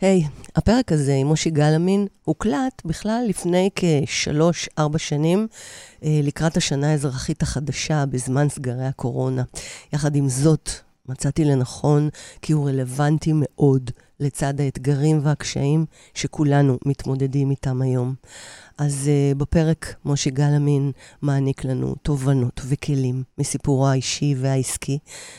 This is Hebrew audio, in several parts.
היי, hey, הפרק הזה עם מושי גלאמין הוקלט בכלל לפני כשלוש-ארבע שנים, אה, לקראת השנה האזרחית החדשה, בזמן סגרי הקורונה. יחד עם זאת, מצאתי לנכון כי הוא רלוונטי מאוד לצד האתגרים והקשיים שכולנו מתמודדים איתם היום. אז uh, בפרק משה גלאמין מעניק לנו תובנות וכלים מסיפורו האישי והעסקי,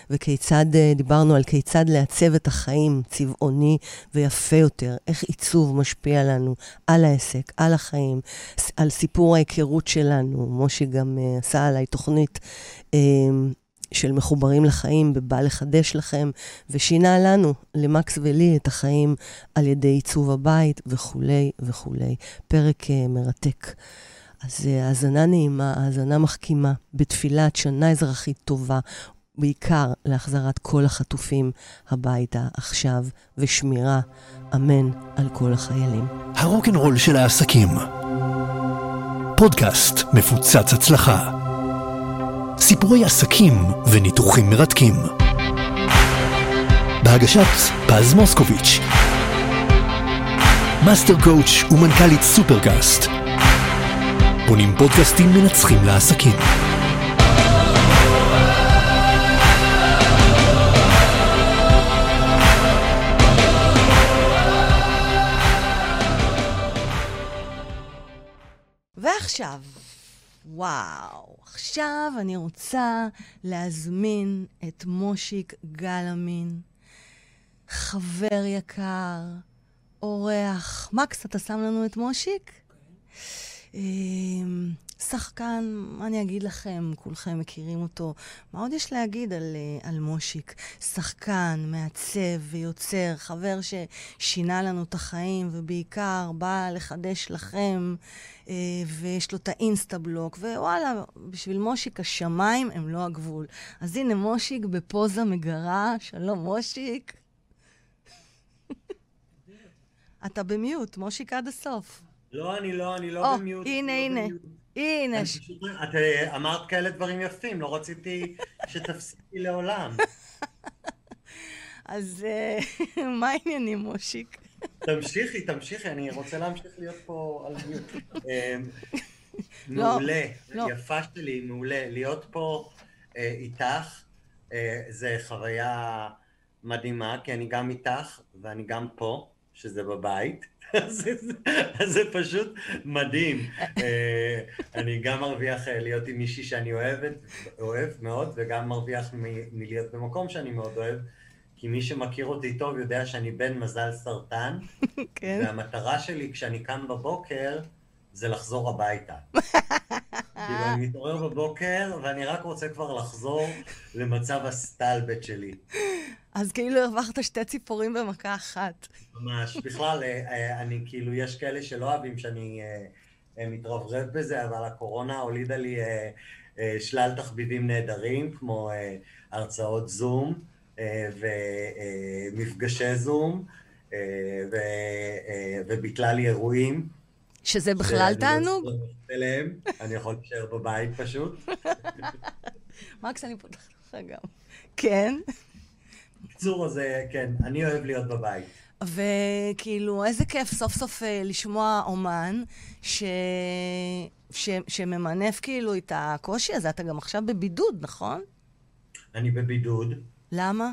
וכיצד uh, דיברנו על כיצד לעצב את החיים צבעוני ויפה יותר, איך עיצוב משפיע לנו על העסק, על החיים, על סיפור ההיכרות שלנו. משה גם uh, עשה עליי תוכנית uh, של מחוברים לחיים ובא לחדש לכם, ושינה לנו, למקס ולי, את החיים על ידי עיצוב הבית וכולי וכולי. פרק uh, מרתק. אז uh, האזנה נעימה, האזנה מחכימה, בתפילת שנה אזרחית טובה, בעיקר להחזרת כל החטופים הביתה עכשיו, ושמירה, אמן, על כל החיילים. הרוקנרול של העסקים. פודקאסט מפוצץ הצלחה. סיפורי עסקים וניתוחים מרתקים. בהגשת פז מוסקוביץ', master coach ומנכ"לית סופרקאסט. בונים פודקאסטים מנצחים לעסקים. ועכשיו, וואו, עכשיו אני רוצה להזמין את מושיק גלאמין, חבר יקר, אורח. מקס, אתה שם לנו את מושיק? Okay. שחקן, מה אני אגיד לכם? כולכם מכירים אותו. מה עוד יש להגיד על, אה, על מושיק? שחקן, מעצב ויוצר, חבר ששינה לנו את החיים, ובעיקר בא לחדש לכם, אה, ויש לו את האינסטה-בלוק, ווואלה, בשביל מושיק השמיים הם לא הגבול. אז הנה מושיק בפוזה מגרה, שלום מושיק. אתה במיוט, מושיק עד הסוף. לא, אני לא, אני לא במיוט. הנה, לא הנה. במיוט. הנה. את אה, אמרת כאלה דברים יפים, לא רציתי שתפסיקי לעולם. אז אה, מה העניינים, מושיק? תמשיכי, תמשיכי, אני רוצה להמשיך להיות פה על מיוט. אה, לא, מעולה, לא. יפה שלי, מעולה. להיות פה אה, איתך, זה חוויה מדהימה, כי אני גם איתך ואני גם פה, שזה בבית. אז זה- פשוט מדהים. אה, אני גם מרוויח אה, להיות עם מישהי שאני אוהב מאוד, וגם מרוויח מלהיות במקום שאני מאוד אוהב, כי מי שמכיר אותי טוב יודע שאני בן מזל סרטן, כן. והמטרה שלי כשאני קם בבוקר זה לחזור הביתה. כאילו, אני מתעורר בבוקר ואני רק רוצה כבר לחזור למצב הסטלבט שלי. אז כאילו הרווחת שתי ציפורים במכה אחת. ממש. בכלל, אה, אה, אני כאילו, יש כאלה שלא אוהבים שאני אה, מתרברב בזה, אבל הקורונה הולידה לי שלל תחביבים נהדרים, כמו הרצאות זום ומפגשי זום, וביטלה לי אירועים. שזה בכלל לא תענוג? אני יכול להישאר בבית פשוט. מקס, אני פותחת לך גם. כן. בקיצור, אז כן, אני אוהב להיות בבית. וכאילו, איזה כיף סוף סוף אה, לשמוע אומן ש... ש... שממנף כאילו את הקושי הזה. אתה גם עכשיו בבידוד, נכון? אני בבידוד. למה?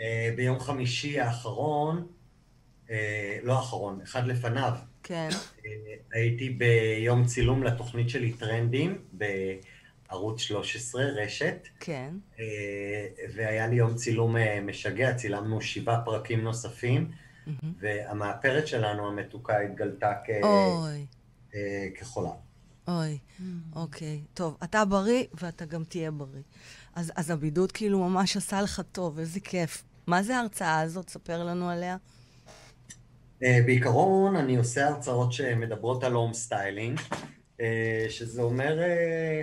אה, ביום חמישי האחרון, אה, לא האחרון, אחד לפניו, כן. אה, הייתי ביום צילום לתוכנית שלי טרנדים בערוץ 13, רשת, כן. אה, והיה לי יום צילום אה, משגע, צילמנו שבעה פרקים נוספים, מהמם. והמאפרת שלנו המתוקה התגלתה כ- אוי, אה, כחולה. אוי. אוקיי. טוב, אתה בריא ואתה גם תהיה בריא. אז, אז הבידוד כאילו ממש עשה לך טוב, איזה כיף. מה זה ההרצאה הזאת? ספר לנו עליה. אה, בעיקרון אני עושה הרצאות שמדברות על home styling, אה, שזה אומר אה,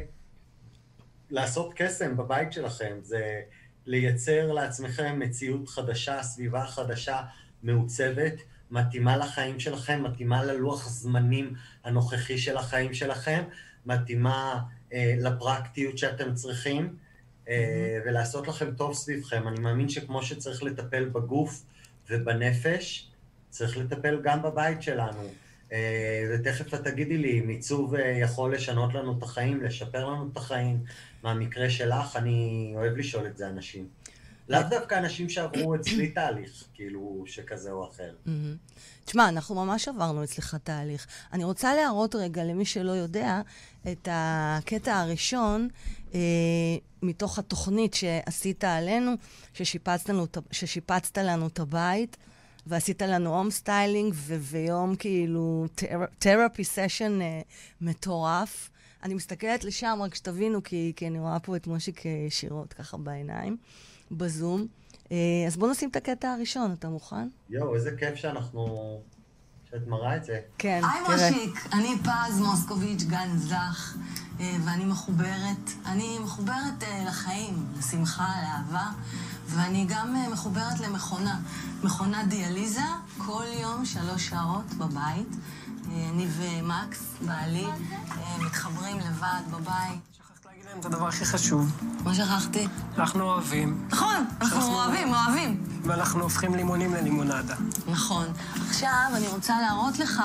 לעשות קסם בבית שלכם, זה לייצר לעצמכם מציאות חדשה, סביבה חדשה, מעוצבת, מתאימה לחיים שלכם, מתאימה ללוח זמנים הנוכחי של החיים שלכם, מתאימה אה, לפרקטיות שאתם צריכים, אה, ולעשות לכם טוב סביבכם. אני מאמין שכמו שצריך לטפל בגוף ובנפש, צריך לטפל גם בבית שלנו. אה, ותכף את תגידי לי אם עיצוב אה, יכול לשנות לנו את החיים, לשפר לנו את החיים. מהמקרה שלך, אני אוהב לשאול את זה אנשים. לאו דווקא אנשים שעברו אצלי תהליך, כאילו, שכזה או אחר. תשמע, אנחנו ממש עברנו אצלך תהליך. אני רוצה להראות רגע, למי שלא יודע, את הקטע הראשון אה, מתוך התוכנית שעשית עלינו, ששיפצת לנו, ששיפצת לנו את הבית. ועשית לנו home styling, ויום כאילו therapy session אה, מטורף. אני מסתכלת לשם, רק שתבינו, כי, כי אני רואה פה את מושיק ישירות ככה בעיניים, בזום. Uh, אז בואו נשים את הקטע הראשון, אתה מוכן? יואו, איזה כיף שאנחנו... שאת מראה את זה. כן, תראה. היי מושיק, אני פז מוסקוביץ', גן זך, אה, ואני מחוברת. אני מחוברת לחיים, לשמחה, לאהבה. ואני גם אה, מחוברת למכונה, מכונת דיאליזה, כל יום שלוש שעות בבית. אה, אני ומקס, בעלי, אה, מתחברים לבד בבית. את הדבר הכי חשוב. מה שכחתי? אנחנו אוהבים. נכון, אנחנו אוהבים, אוהבים. ואנחנו הופכים לימונים ללימונדה. נכון. עכשיו אני רוצה להראות לך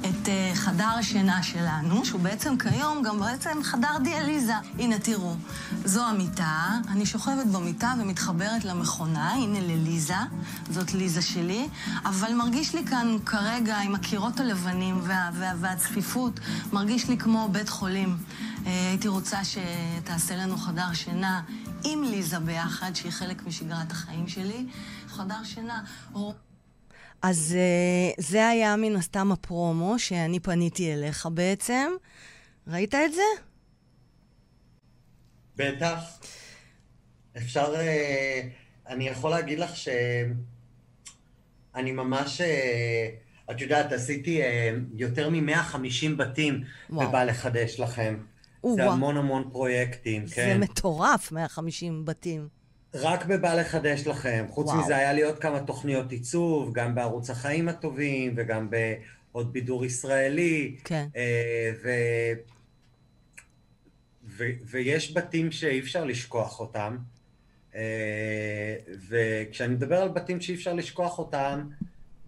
את uh, חדר השינה שלנו, שהוא בעצם כיום גם בעצם חדר דיאליזה. הנה, תראו, זו המיטה, אני שוכבת במיטה ומתחברת למכונה, הנה לליזה, זאת ליזה שלי, אבל מרגיש לי כאן כרגע, עם הקירות הלבנים וה, וה, והצפיפות, מרגיש לי כמו בית חולים. Uh, הייתי רוצה שתעשה לנו חדר שינה עם ליזה ביחד, שהיא חלק משגרת החיים שלי. חדר שינה. אז uh, זה היה מן הסתם הפרומו שאני פניתי אליך בעצם. ראית את זה? בטח. אפשר... Uh, אני יכול להגיד לך שאני ממש... Uh, את יודעת, עשיתי יותר מ-150 בתים ובא לחדש לכם. זה המון המון פרויקטים, כן. זה מטורף, 150 בתים. רק בבא לחדש לכם. חוץ וואו. מזה, היה לי עוד כמה תוכניות עיצוב, גם בערוץ החיים הטובים, וגם בעוד בידור ישראלי. כן. אה, ו... ו... ויש בתים שאי אפשר לשכוח אותם. אה, וכשאני מדבר על בתים שאי אפשר לשכוח אותם,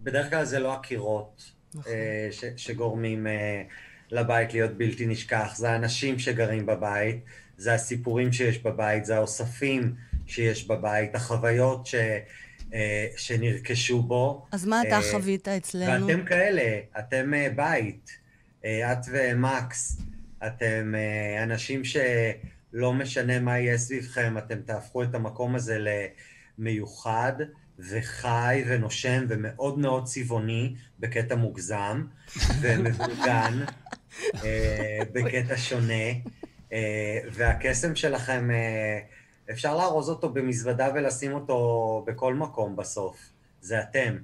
בדרך כלל זה לא הקירות נכון. אה, ש... שגורמים לבית להיות בלתי נשכח, זה האנשים שגרים בבית, זה הסיפורים שיש בבית, זה האוספים. שיש בבית, החוויות ש, אה, שנרכשו בו. אז מה אתה אה, חווית אצלנו? ואתם כאלה, אתם אה, בית, את ומקס, אתם אנשים שלא משנה מה יהיה סביבכם, אתם תהפכו את המקום הזה למיוחד. וחי ונושם ומאוד מאוד צבעוני בקטע מוגזם, ומבולגן בקטע שונה, והקסם שלכם אפשר לארוז אותו במזוודה ולשים אותו בכל מקום בסוף. זה אתם.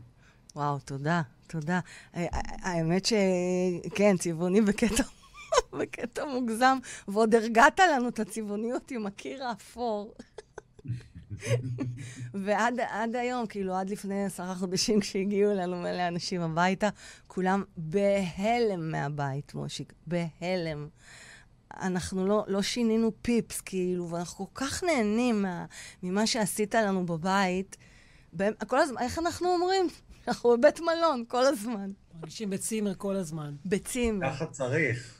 וואו, תודה, תודה. האמת שכן, צבעוני בקטע, בקטע מוגזם, ועוד הרגעת לנו את הצבעוניות עם הקיר האפור. ועד היום, כאילו, עד לפני עשרה חודשים, כשהגיעו אלינו מלא אנשים הביתה, כולם בהלם מהבית, מושיק, בהלם. אנחנו לא, לא שינינו פיפס, כאילו, ואנחנו כל כך נהנים מה, ממה שעשית לנו בבית. כל הזמן, איך אנחנו אומרים? אנחנו בבית מלון כל הזמן. מרגישים בצימר כל הזמן. בצימר. ככה צריך.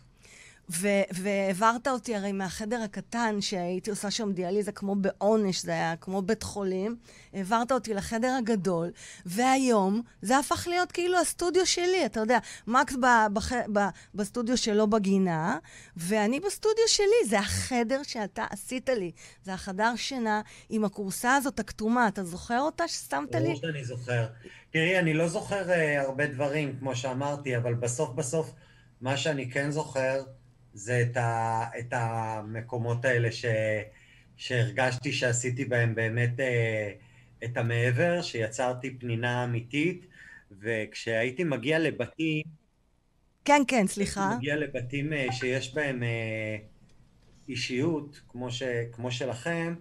והעברת אותי הרי מהחדר הקטן, שהייתי עושה שם דיאליזה כמו בעונש, זה היה כמו בית חולים, העברת אותי לחדר הגדול, והיום זה הפך להיות כאילו הסטודיו שלי, אתה יודע, מקס בח, ב, בסטודיו שלו בגינה, ואני בסטודיו שלי, זה החדר שאתה עשית לי, זה החדר שינה עם הכורסה הזאת הכתומה, אתה זוכר אותה ששמת לי? ברור שאני זוכר. תראי, אני לא זוכר uh, הרבה דברים, כמו שאמרתי, אבל בסוף בסוף, מה שאני כן זוכר, זה את, ה, את המקומות האלה ש, שהרגשתי שעשיתי בהם באמת אה, את המעבר, שיצרתי פנינה אמיתית, וכשהייתי מגיע לבתים... כן, כן, סליחה. מגיע לבתים אה, שיש בהם אה, אישיות, כמו, ש, כמו שלכם,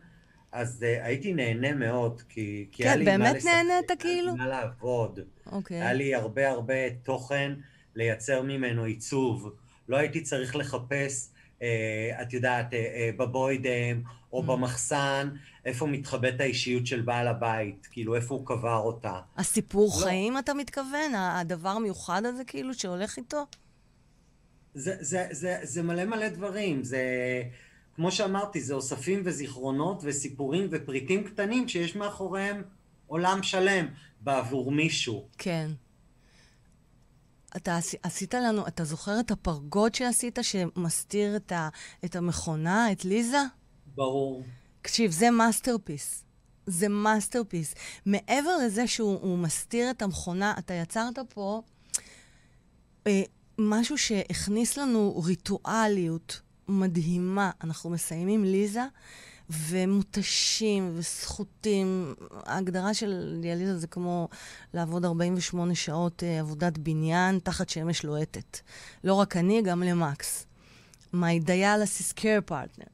אז uh, הייתי נהנה מאוד, כי, כי כן, היה לי מה לשחק. כן, באמת נהנית כאילו? היה לי מה לעבוד. אוקיי. היה לי הרבה הרבה תוכן לייצר ממנו עיצוב. לא הייתי צריך לחפש אה, את יודעת, אה, אה, בבוידם או Mm. במחסן, איפה מתחבאת האישיות של בעל הבית, כאילו איפה הוא קבר אותה. הסיפור לא. חיים, אתה מתכוון? הדבר המיוחד הזה, כאילו, שהולך איתו? זה, זה, זה, זה מלא מלא דברים, זה, כמו שאמרתי, זה אוספים וזיכרונות וסיפורים ופריטים קטנים שיש מאחוריהם עולם שלם בעבור מישהו. כן. אתה עשי- עשית לנו, אתה זוכר את הפרגוד שעשית, שמסתיר את, ה, את המכונה, את ליזה? ברור. תקשיב, זה masterpiece. זה masterpiece. מעבר לזה שהוא הוא מסתיר את המכונה, אתה יצרת פה אה, משהו שהכניס לנו ריטואליות מדהימה. אנחנו מסיימים ליזה, ומותשים וסחוטים. ההגדרה של דיאליזה זה כמו לעבוד 48 שעות אה, עבודת בניין תחת שמש לוהטת. לא רק אני, גם למקס. My dialysis care partner.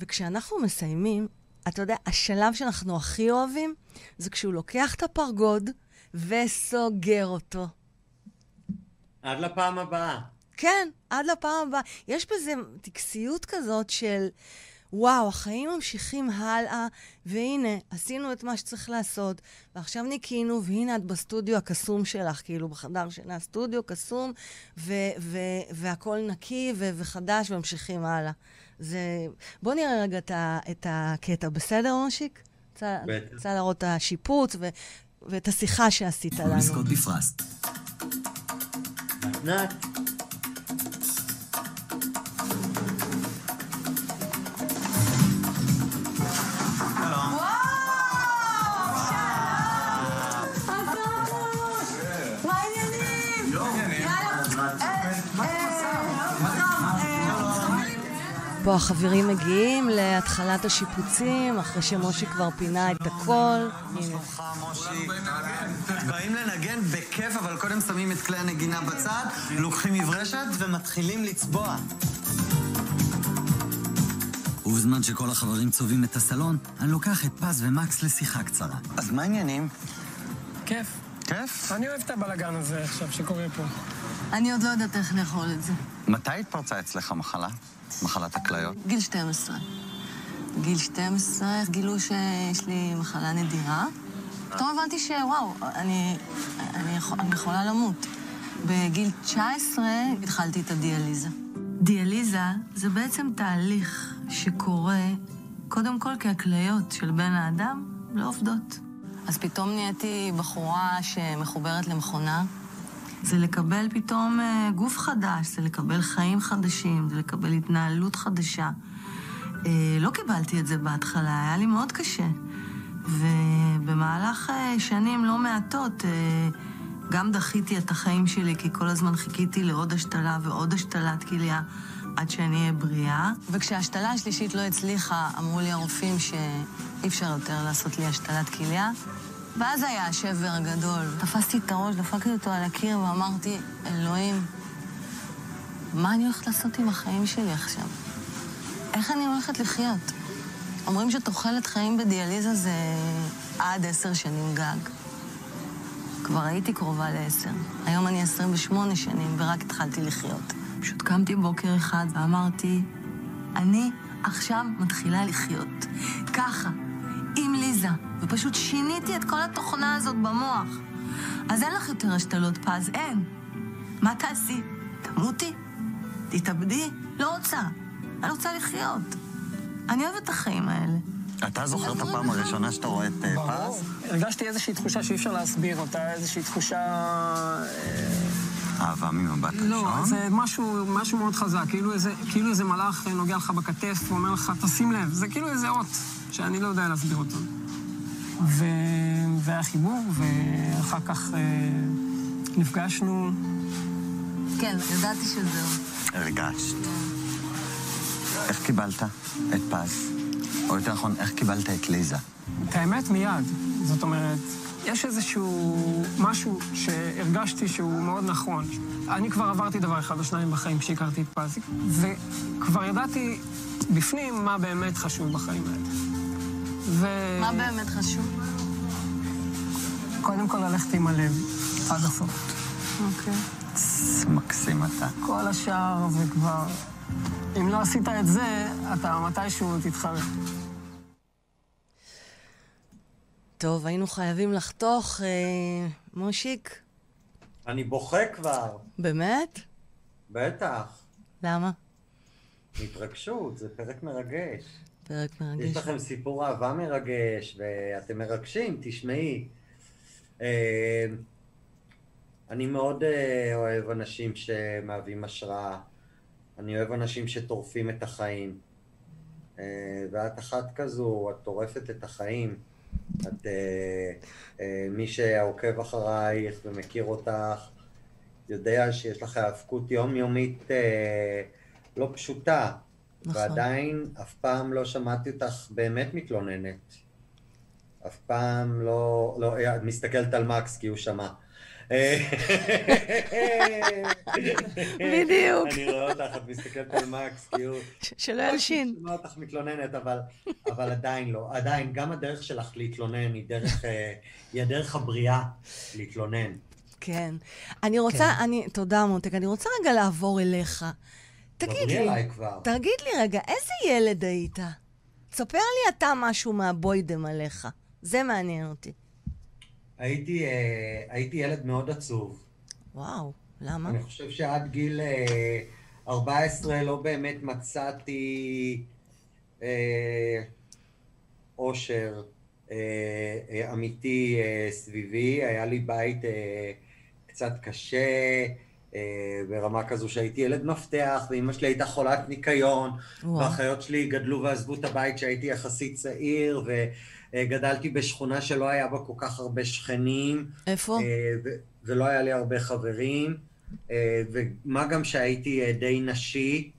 וכשאנחנו מסיימים, אתה יודע, השלב שאנחנו הכי אוהבים, זה כשהוא לוקח את הפרגוד וסוגר אותו. עד לפעם הבאה. כן, עד לפעם הבאה. יש בזה טקסיות כזאת של, וואו, החיים ממשיכים הלאה, והנה, עשינו את מה שצריך לעשות, ועכשיו ניקינו, והנה את בסטודיו הקסום שלך, כאילו, בחדר שינה, סטודיו קסום, ו- ו- והכול נקי ו- וחדש, וממשיכים הלאה. זה... בוא נראה רגע את, ה- את הקטע, בסדר, מושיק? רוצה בטח. רוצה להראות את השיפוץ ו- ואת השיחה שעשית לנו. לזכות בפרס. נת, פה החברים מגיעים להתחלת השיפוצים, אחרי שמושי כבר פינה את הכל. הנה. באים לנגן בכיף, אבל קודם שמים את כלי הנגינה בצד, לוקחים מברשת ומתחילים לצבוע. ובזמן שכל החברים צובעים את הסלון, אני לוקח את פז ומקס לשיחה קצרה. אז מה העניינים? כיף. כיף? אני אוהב את הבלאגן הזה עכשיו שקורה פה. אני עוד לא יודעת איך לאכול את זה. מתי התפרצה אצלך מחלה? מחלת הכליות? גיל 12. גיל 12 גילו שיש לי מחלה נדירה. פתאום הבנתי שוואו, אני, אני, יכול, אני יכולה למות. בגיל 19 התחלתי את הדיאליזה. דיאליזה זה בעצם תהליך שקורה קודם כל כי הכליות של בן האדם לא עובדות. אז פתאום נהייתי בחורה שמחוברת למכונה. זה לקבל פתאום אה, גוף חדש, זה לקבל חיים חדשים, זה לקבל התנהלות חדשה. אה, לא קיבלתי את זה בהתחלה, היה לי מאוד קשה. ובמהלך אה, שנים לא מעטות, גם דחיתי את החיים שלי, כי כל הזמן חיכיתי לעוד השתלה ועוד השתלת כליה עד שאני אהיה בריאה. וכשההשתלה השלישית לא הצליחה, אמרו לי הרופאים שאי אפשר יותר לעשות לי השתלת כליה. ואז היה השבר הגדול. תפסתי את הראש, דפקתי אותו על הקיר ואמרתי, אלוהים, מה אני הולכת לעשות עם החיים שלי עכשיו? איך אני הולכת לחיות? אומרים שתוחלת חיים בדיאליזה זה עד עשר שנים גג. כבר הייתי קרובה לעשר. היום אני 28 שנים ורק התחלתי לחיות. פשוט קמתי בוקר אחד ואמרתי, אני עכשיו מתחילה לחיות. ככה, עם ליזה. ופשוט שיניתי את כל התוכנה הזאת במוח. אז אין לך יותר השתלות פז, אין. מה תעשי? תמותי? תתאבדי? לא רוצה. אני רוצה לחיות. אני אוהבת את החיים האלה. אתה זוכר את הפעם הראשונה שאתה רואה את אה, פז? הרגשתי איזושהי תחושה שאי אפשר להסביר אותה, איזושהי תחושה... אה, אהבה ממבט ראשון? לא, זה משהו, משהו מאוד חזק, כאילו איזה, כאילו איזה מלאך נוגע לך בכתף ואומר לך, תשים לב, זה כאילו איזה אות שאני לא יודע להסביר אותו. ו... והיה חיבור, ואחר כך אה, נפגשנו. כן, ידעתי שזהו. הרגשת. איך קיבלת את פז? או יותר נכון, איך קיבלת את ליזה? את האמת מיד. זאת אומרת, יש איזשהו משהו שהרגשתי שהוא מאוד נכון. אני כבר עברתי דבר אחד או שניים בחיים כשהכרתי את פז, וכבר ידעתי בפנים מה באמת חשוב בחיים האלה. ו... מה באמת חשוב? קודם כל ללכת עם הלב עד הסוף. אוקיי. מקסים אתה. כל השאר זה כבר אם לא עשית את זה, אתה מתישהו תתחרט. טוב, היינו חייבים לחתוך. אה, מושיק, אני בוכה כבר, באמת? בטח. למה? התרגשות, זה פרק מרגש. פרק יש מרגש. לכם סיפור אהבה מרגש, ואתם מרגשים, תשמעי. אה, אני מאוד אה, אוהב אנשים שמהווים השראה. אני אוהב אנשים שטורפים את החיים. אה, ואת אחת כזו, את טורפת את החיים. את, מי שעוקב אחרייך ומכיר אותך, יודע שיש לך האבקות יומיומית לא פשוטה. נכון. ועדיין אף פעם לא שמעתי אותך באמת מתלוננת. אף פעם לא, לא, את מסתכלת על מקס כי הוא שמע. בדיוק. אני רואה אותך, את מסתכלת על מקס כי הוא... שלא ילשין. אני שומע אותך מתלוננת, אבל, אבל עדיין לא. עדיין, גם הדרך שלך להתלונן היא דרך, אה, היא הדרך הבריאה להתלונן. כן. אני רוצה, אני, תודה מותק, אני רוצה רגע לעבור אליך. תגיד לי. תגיד לי רגע, איזה ילד היית? תספר לי אתה משהו מהבוידם עליך. זה מעניין אותי. הייתי, אה, הייתי ילד מאוד עצוב. וואו, למה? אני חושב שעד גיל אה, 14 לא באמת מצאתי אה, אושר אה, אה, אמיתי אה, סביבי. היה לי בית אה, קצת קשה, אה, ברמה כזו שהייתי ילד מפתח, ואימא שלי הייתה חולת ניקיון. והאחיות שלי גדלו ועזבו את הבית כשהייתי יחסית צעיר, וגדלתי בשכונה שלא היה בה כל כך הרבה שכנים. איפה? אה, ו- ולא היה לי הרבה חברים, אה, ומה גם שהייתי אה, די נשי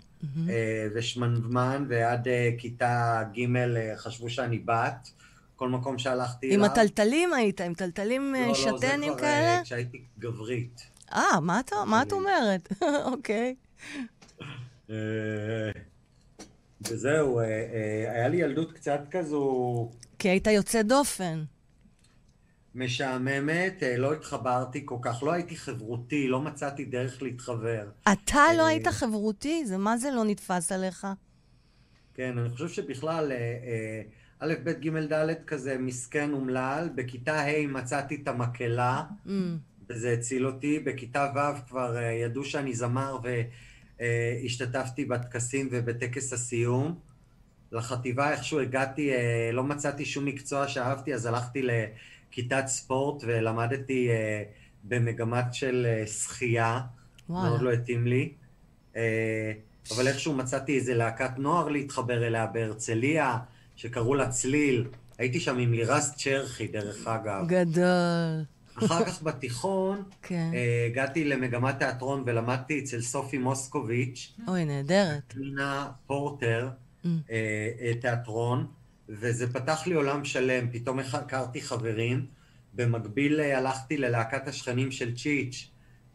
אה, ושמנמן, ועד אה, כיתה ג' אה, חשבו שאני בת. כל מקום שהלכתי עם אליו... הטלטלים היית, עם טלטלים אה, לא, לא, זה שתנים כבר, כאלה? אה, כשהייתי גברית. אה, מה אתה- מה את. אומרת? אוקיי. אה, וזהו, אה, אה, היה לי ילדות קצת כזו כי היית יוצא דופן. משעממת, לא התחברתי כל כך, לא הייתי חברותי, לא מצאתי דרך להתחבר. אתה לא היית חברותי? זה מה זה לא נתפס עליך? כן, אני חושב שבכלל, א', ב', ג', ד', כזה מסכן אומלל. בכיתה ה' מצאתי את המקהלה, Mm, וזה הציל אותי. בכיתה ו' כבר אה, ידעו שאני זמר והשתתפתי בטקסים ובטקס הסיום. לחטיבה איכשהו הגעתי, אה, לא מצאתי שום מקצוע שאהבתי, אז הלכתי לכיתת ספורט ולמדתי אה, במגמת של אה, שחייה. וואלה. מאוד לא התאים לי. אה, אבל איכשהו מצאתי איזה להקת נוער להתחבר אליה בהרצליה, שקראו לה צליל. הייתי שם עם לירז צ'רחי, דרך אגב. גדול. אחר כך בתיכון, כן. אה, הגעתי למגמת תיאטרון ולמדתי אצל סופי מוסקוביץ', אוי, נהדרת. פנינה פורטר, Mm. אה, אה, תיאטרון, וזה פתח לי עולם שלם, פתאום הכרתי חברים. במקביל הלכתי ללהקת השכנים של צ'יץ',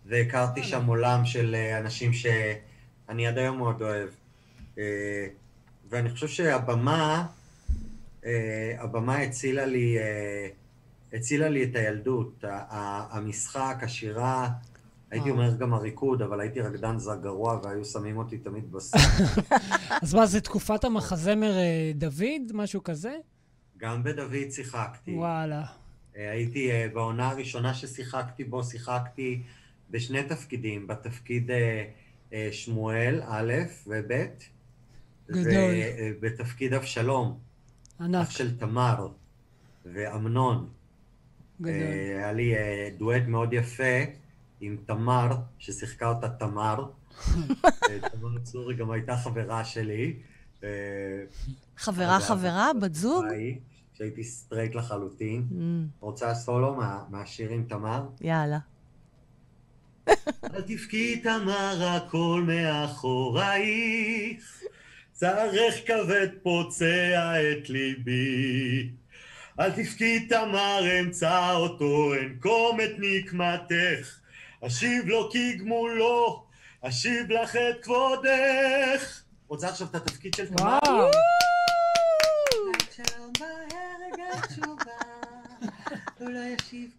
והכרתי שם עולם של אנשים שאני עד היום מאוד אוהב. ואני חושב שהבמה, הבמה הצילה לי, הצילה לי את הילדות. המשחק, השירה, הייתי וואו. אומר גם הריקוד, אבל הייתי רקדן זר גרוע והיו שמים אותי תמיד בסוף. אז מה, זה תקופת המחזמר אה, דוד? משהו כזה? גם בדוד שיחקתי. וואלה. אה, הייתי, אה, בעונה הראשונה ששיחקתי בו, שיחקתי בשני תפקידים, בתפקיד אה, אה, שמואל, א' וב'. ובתפקיד אבשלום, ענק, אח של תמר ואמנון. אה, היה לי אה, דואט מאוד יפה עם תמר, ששיחקה אותה תמר. אה, תמר צורי גם הייתה חברה שלי. חברה, חברה? בת זוג? היי, כשהייתי סטרייט לחלוטין. אממ, רוצה סולו מה- מהשיר עם תמר? יאללה. אל תבכי תמר הכל מאחורייך, צערך כבד פוצע את ליבי. אל תבכי תמר אמצע אותו אנקום את נקמתך, אשיב לו כגמולו, אשיב לך את כבודך. רוצה עכשיו את התפקיד של תמר? וואו. הוא לא ישיב.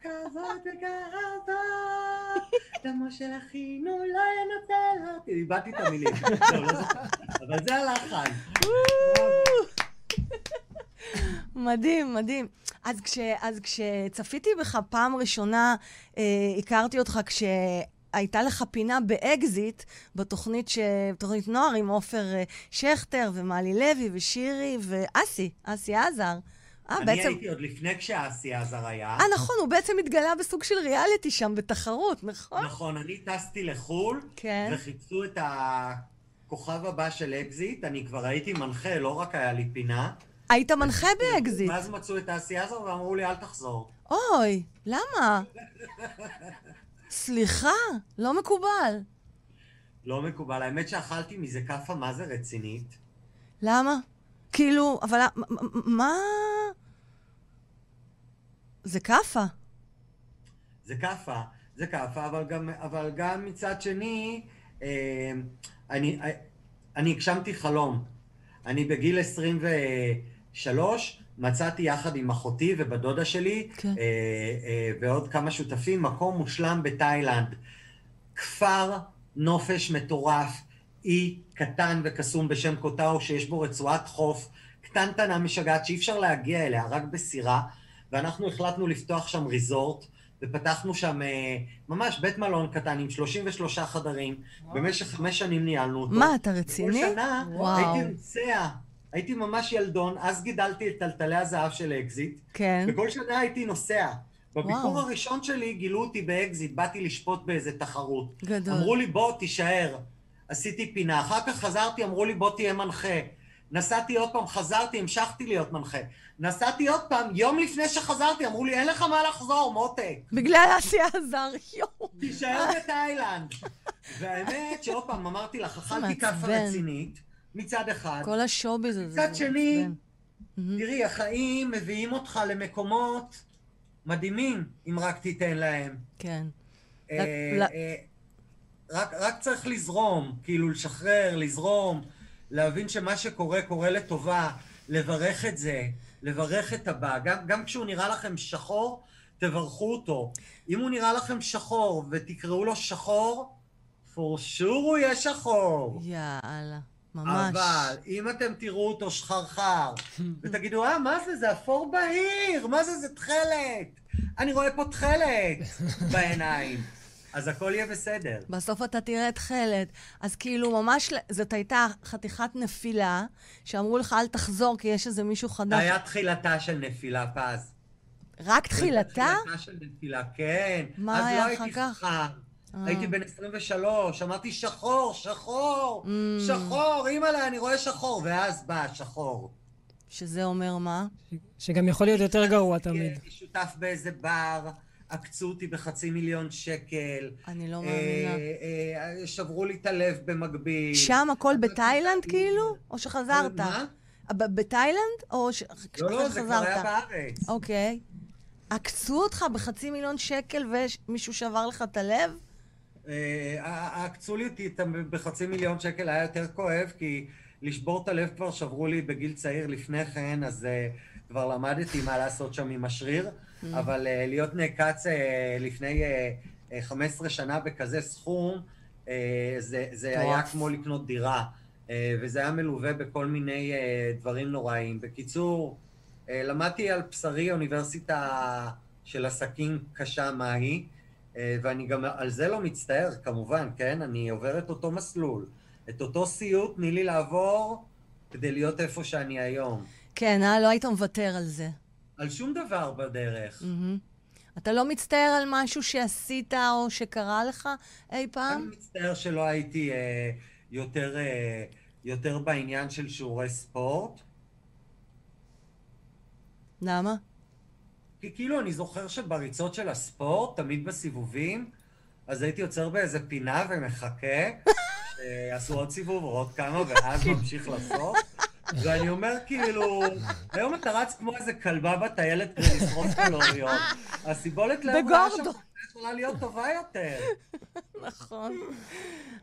דמו של אחינו לא ינצל אותי. איבדתי את המילים. אבל זה הלחן. מדהים, מדהים. אז, כש, אז כשצפיתי בך פעם ראשונה, אה, הכרתי אותך כשהייתה לך פינה באקזיט, בתוכנית, ש... בתוכנית נוער עם עופר אה, שכטר ומלי לוי ושירי ואסי, אסי עזר. אה, אני בעצם... הייתי עוד לפני כשאסי עזר היה. אה, נכון, הוא בעצם התגלה בסוג של ריאליטי שם, בתחרות, נכון? נכון, אני טסתי לחו"ל, כן. וחיפשו את הכוכב הבא של אקזיט, אני כבר הייתי מנחה, לא רק היה לי פינה. היית מנחה באקזיט. ואז מצאו את האסי עזר ואמרו לי, אל תחזור. אוי, למה? סליחה, לא מקובל. לא מקובל. האמת שאכלתי מזה כאפה מה זה רצינית. למה? כאילו, אבל מה... זה כאפה. זה כאפה, זה כאפה, אבל גם, אבל גם מצד שני, אה, אני, אה, אני הגשמתי חלום. אני בגיל 23 מצאתי יחד עם אחותי ובדודה שלי, כן. אה, אה, ועוד כמה שותפים, מקום מושלם בתאילנד. כפר נופש מטורף, אי קטן וקסום בשם קוטאו, שיש בו רצועת חוף קטנטנה משגעת שאי אפשר להגיע אליה, רק בסירה, ואנחנו החלטנו לפתוח שם ריזורט, ופתחנו שם אה, ממש בית מלון קטן עם 33 חדרים, וואו. במשך חמש שנים ניהלנו אותו. מה, אתה רציני? כל שנה וואו. הייתי נוסע, הייתי ממש ילדון, אז גידלתי את טלטלי הזהב של אקזיט, כן. וכל שנה הייתי נוסע. בביקור וואו. הראשון שלי גילו אותי באקזיט, באתי לשפוט באיזה תחרות. גדול. אמרו לי, בוא, תישאר. עשיתי פינה. אחר כך חזרתי, אמרו לי, בוא תהיה מנחה. נסעתי עוד פעם, חזרתי, המשכתי להיות מנחה. נסעתי עוד פעם, יום לפני שחזרתי, אמרו לי, אין לך מה לחזור, מותק. בגלל אסי עזר, יואו. תישאר בתאילנד. והאמת שעוד פעם, אמרתי לך, אכלתי כאפה רצינית, מצד אחד. כל השואביז הזה. מצד שני, תראי, החיים מביאים אותך למקומות מדהימים, אם רק תיתן להם. כן. אה, אה, רק צריך לזרום, כאילו לשחרר, לזרום. להבין שמה שקורה, קורה לטובה, לברך את זה, לברך את הבא. גם, גם כשהוא נראה לכם שחור, תברכו אותו. אם הוא נראה לכם שחור ותקראו לו שחור, for sure הוא יהיה שחור. יאללה. ממש. אבל אם אתם תראו אותו שחרחר, ותגידו, אה, מה זה? זה אפור בהיר, מה זה? זה תכלת. אני רואה פה תכלת בעיניים. אז הכל יהיה בסדר. בסוף אתה תראה חלד. אז כאילו, ממש, זאת הייתה חתיכת נפילה, שאמרו לך, אל תחזור, כי יש איזה מישהו חדש. זה היה תחילתה של נפילה, פז. רק תחילתה? תחילתה של נפילה, כן. מה היה אחר כך? אז לא הייתי חכם. הייתי בן 23, אמרתי שחור, שחור, mm. שחור, אימא'לה, אני רואה שחור, ואז בא השחור. שזה אומר מה? שגם יכול להיות יותר גרוע תמיד. הייתי שותף באיזה בר. עקצו אותי בחצי מיליון שקל. אני לא מאמינה. אה, אה, שברו לי את הלב במקביל. שם הכל בתאילנד כאילו? או שחזרת? מה? בתאילנד? או שחזרת? לא, לא, זה כבר היה בארץ. אוקיי. עקצו אותך בחצי מיליון שקל ומישהו שבר לך את הלב? אה, עקצו לי אותי בחצי מיליון שקל היה יותר כואב, כי לשבור את הלב כבר שברו לי בגיל צעיר לפני כן, אז כבר למדתי מה לעשות שם עם השריר. Mm. אבל uh, להיות נעקץ לפני uh, uh, 15 שנה בכזה סכום, זה, זה היה כמו לקנות דירה. וזה היה מלווה בכל מיני דברים נוראים. בקיצור, למדתי על בשרי אוניברסיטה של עסקים קשה מהי, ואני גם על זה לא מצטער, כמובן, כן? אני עובר את אותו מסלול. את אותו סיוט, תני לי לעבור כדי להיות איפה שאני היום. כן, אה? לא היית מוותר על זה. על שום דבר בדרך. Mm-hmm. אתה לא מצטער על משהו שעשית או שקרה לך אי פעם? אני מצטער שלא הייתי אה, יותר, אה, יותר בעניין של שיעורי ספורט. למה? כי כאילו אני זוכר שבריצות של הספורט, תמיד בסיבובים, אז הייתי עוצר באיזה פינה ומחכה, שיעשו עוד סיבוב או עוד כמה, ואז ממשיך לסוף. ואני אומר כאילו, היום אתה רץ כמו איזה כלבה בטיילת כדי לשרוף קלוריות. הסיבולת רעה שם יכולה להיות טובה יותר. נכון.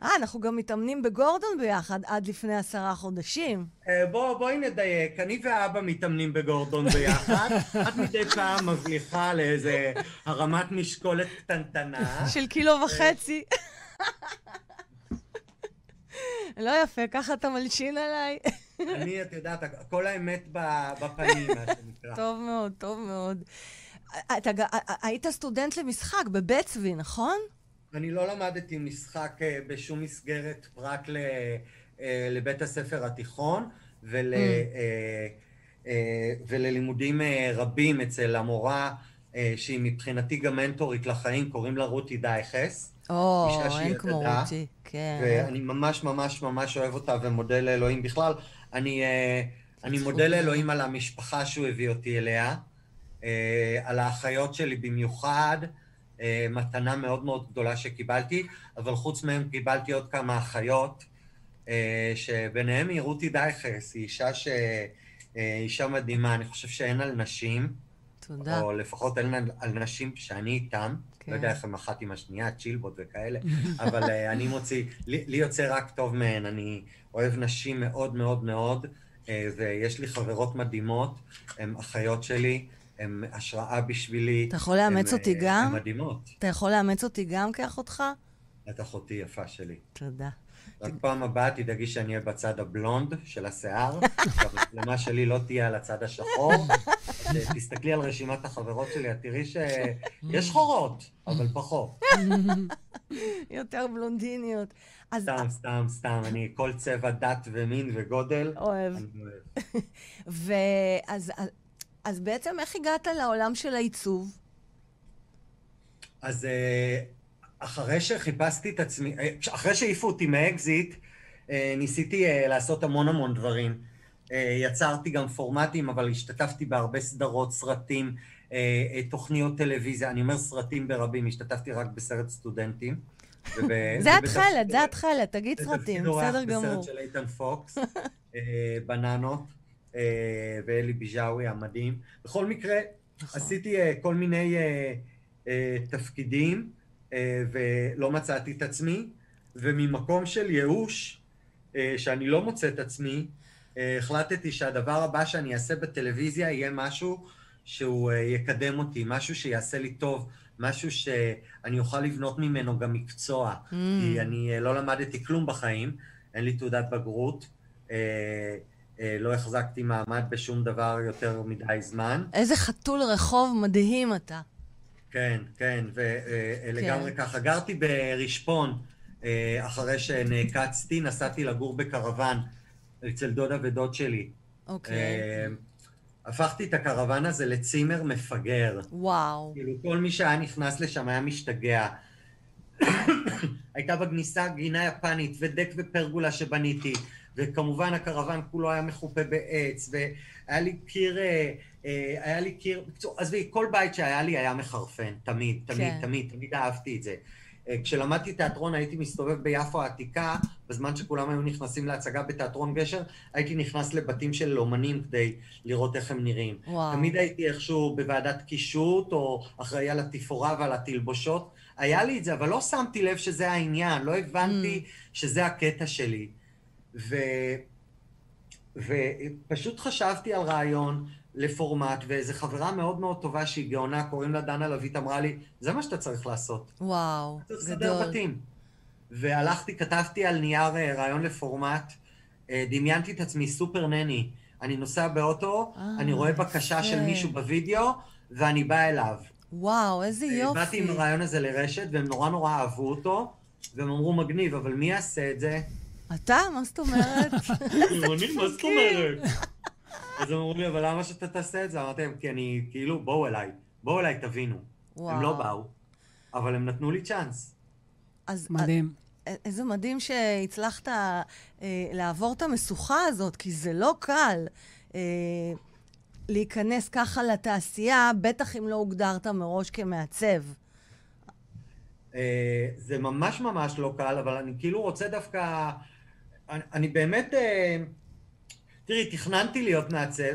אה, אנחנו גם מתאמנים בגורדון ביחד עד לפני עשרה חודשים. אה, בוא, בואי נדייק, אני ואבא מתאמנים בגורדון ביחד. את מדי פעם מבליחה לאיזה הרמת משקולת קטנטנה. של קילו וחצי. לא יפה, ככה אתה מלשין עליי. אני, את יודעת, כל האמת בפנים, מה שנקרא. טוב מאוד, טוב מאוד. אתה היית סטודנט למשחק בבית צבי, נכון? אני לא למדתי משחק אה, בשום מסגרת פרט ל, אה, לבית הספר התיכון ול, Mm. אה, וללימודים רבים אצל המורה שהיא מבחינתי גם מנטורית לחיים, קוראים לה רותי דייכס. או, אין כמו רותי, כן. ואני ממש ממש ממש אוהב אותה ומודה לאלוהים בכלל. אני, אני מודה לאלוהים על המשפחה שהוא הביא אותי אליה, על האחיות שלי במיוחד, אה, מתנה מאוד מאוד גדולה שקיבלתי, אבל חוץ מהם קיבלתי עוד כמה אחיות, אה, שביניהם היא רותי דייכס, היא אישה ש... אה, אישה מדהימה, אני חושב שאין על נשים, תודה. או לפחות אין על, על נשים שאני איתם, כן. לא יודע איך הם אחת עם השנייה, צ'ילבות וכאלה, אבל אני מוציא, לי, לי יוצא רק טוב מהן, אני אוהב נשים מאוד מאוד מאוד, ויש לי חברות מדהימות, הן אחיות שלי, הן השראה בשבילי. אתה יכול לאמץ הן, אותי אה, גם? הן מדהימות. אתה יכול לאמץ אותי גם כאחותך? את אחותי יפה שלי. תודה. רק פעם הבאה תדאגי שאני אהיה בצד הבלונד של השיער, שהמצלמה שלי לא תהיה על הצד השחור. תסתכלי על רשימת החברות שלי, את תראי שיש שחורות, אבל פחות. יותר בלונדיניות. אז סתם, סתם, סתם, אני כל צבע דת ומין וגודל. אוהב. ואז אז בעצם איך הגעת לעולם של העיצוב? אז אה, אחרי שחיפשתי את עצמי, אה, אחרי שהעיפו אותי מאקזיט, אה, ניסיתי לעשות המון המון דברים. יצרתי גם פורמטים, אבל השתתפתי בהרבה סדרות, סרטים, תוכניות טלוויזיה. אני אומר סרטים ברבים, השתתפתי רק בסרט סטודנטים. וב- זה התחלת, זה התחלת, תגיד בתפקיד סרטים, אורח בסדר גמור. בסרט של איתן פוקס, בננות, ואלי ביג'אווי המדהים. בכל מקרה, נכון. עשיתי אה, כל מיני אה, אה, תפקידים, אה, ולא מצאתי את עצמי, וממקום של ייאוש, אה, שאני לא מוצא את עצמי, אה, החלטתי שהדבר הבא שאני אעשה בטלוויזיה יהיה משהו שהוא אה, יקדם אותי, משהו שיעשה לי טוב, משהו שאני אוכל לבנות ממנו גם מקצוע. Mm. כי אני אה, לא למדתי כלום בחיים, אין לי תעודת בגרות, אה, אה, לא החזקתי מעמד בשום דבר יותר מדי זמן. איזה חתול רחוב מדהים אתה. כן, כן, ולגמרי כן. ככה. גרתי ברשפון אה, אחרי שנעקצתי, נסעתי לגור בקרוון אצל דודה ודוד שלי. אוקיי. אה, הפכתי את הקרוון הזה לצימר מפגר. וואו. כאילו, כל מי שהיה נכנס לשם היה משתגע. הייתה בגניסה גינה יפנית ודק ופרגולה שבניתי, וכמובן הקרוון כולו היה מחופה בעץ, והיה לי קיר, אה, אה, היה לי קיר, בקיצור, עזבי, כל בית שהיה לי היה מחרפן, תמיד, תמיד, כן. תמיד, תמיד אהבתי את זה. אה, כשלמדתי תיאטרון הייתי מסתובב ביפו העתיקה, בזמן שכולם היו נכנסים להצגה בתיאטרון גשר, הייתי נכנס לבתים של אומנים כדי לראות איך הם נראים. וואו. תמיד הייתי איכשהו בוועדת קישוט, או אחראי על התפאורה ועל התלבושות. היה לי את זה, אבל לא שמתי לב שזה העניין, לא הבנתי שזה הקטע שלי. ו... ופשוט חשבתי על רעיון לפורמט, ואיזו חברה מאוד מאוד טובה שהיא גאונה, קוראים לה דנה לויט, אמרה לי, זה מה שאתה צריך לעשות. וואו, צריך לסדר גדול. בתים. והלכתי, כתבתי על נייר אה, רעיון לפורמט, אה, דמיינתי את עצמי סופר נני. אני נוסע באוטו, אה, אני רואה בקשה יפה. של מישהו בווידאו, ואני בא אליו. וואו, איזה אה, באתי עם יופי. הרעיון הזה לרשת, והם נורא נורא אהבו אותו, והם אמרו, מגניב, אבל מי יעשה את זה? אתה? מה זאת אומרת? אני, מה זאת אומרת? אז הם אמרו לי, אבל למה שאתה תעשה את זה? אמרתי להם, כי אני, כאילו, בואו אליי, בואו אליי, תבינו. הם לא וואו. באו, אבל הם נתנו לי צ'אנס. אז מדהים. א- איזה מדהים שהצלחת אה, לעבור את המשוכה הזאת, כי זה לא קל אה, להיכנס ככה לתעשייה, בטח אם לא הוגדרת מראש כמעצב. אה, זה ממש ממש לא קל, אבל אני כאילו רוצה דווקא... אני, אני באמת... אה, תראי, תכננתי להיות מעצב.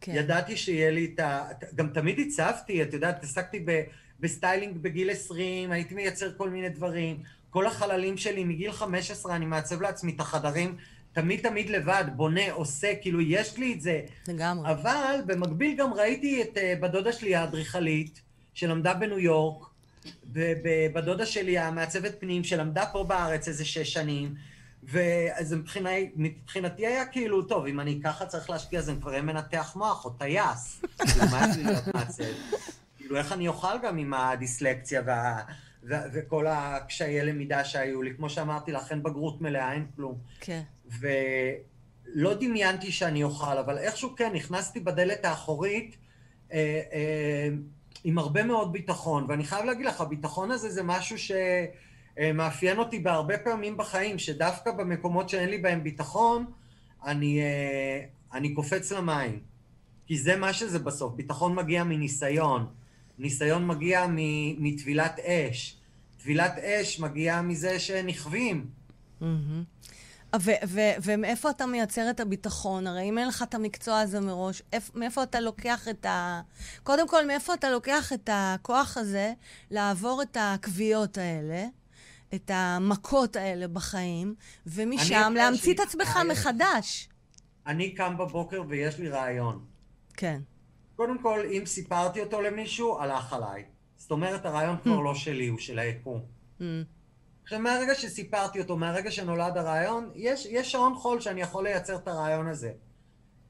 כן. ידעתי שיהיה לי את ה... גם תמיד הצבתי, את יודעת, התעסקתי ב... ב styling בגיל 20, הייתי מייצר כל מיני דברים. כל החללים שלי, מגיל 15 אני מעצב לעצמי את החדרים, תמיד תמיד לבד, בונה, עושה, כאילו יש לי את זה. לגמרי. אבל במקביל גם ראיתי את אה, בדודה שלי האדריכלית, שלמדה בניו יורק, ובדודה שלי המעצבת פנים, שלמדה פה בארץ איזה שש שנים, ואז מבחינה, מבחינתי היה כאילו, טוב, אם אני ככה צריך להשקיע, אז אני כבר אהיה מנתח מוח או טייס. כאילו, מה יש לי להיות מעצב? כאילו, איך אני אוכל גם עם הדיסלקציה וה... ו- וכל הקשיי למידה שהיו לי. כמו שאמרתי לך, אין בגרות מלאה, אין כלום. כן. ולא דמיינתי שאני אוכל, אבל איכשהו כן, נכנסתי בדלת האחורית אה, אה, עם הרבה מאוד ביטחון. ואני חייב להגיד לך, הביטחון הזה זה משהו שמאפיין אותי בהרבה פעמים בחיים, שדווקא במקומות שאין לי בהם ביטחון, אני, אה, אני קופץ למים. כי זה מה שזה בסוף. ביטחון מגיע מניסיון. ניסיון מגיע מטבילת אש. טבילת אש מגיעה מזה שנכווים. ומאיפה אתה מייצר את הביטחון? הרי אם אין לך את המקצוע הזה מראש, מאיפה אתה לוקח את ה... קודם כל, מאיפה אתה לוקח את הכוח הזה לעבור את הכוויות האלה, את המכות האלה בחיים, ומשם להמציא את עצמך מחדש? אני קם בבוקר ויש לי רעיון. כן. קודם כל, אם סיפרתי אותו למישהו, הלך עליי. זאת אומרת, הרעיון כבר לא שלי, הוא של היקום. עכשיו, מהרגע שסיפרתי אותו, מהרגע שנולד הרעיון, יש, יש שעון חול שאני יכול לייצר את הרעיון הזה.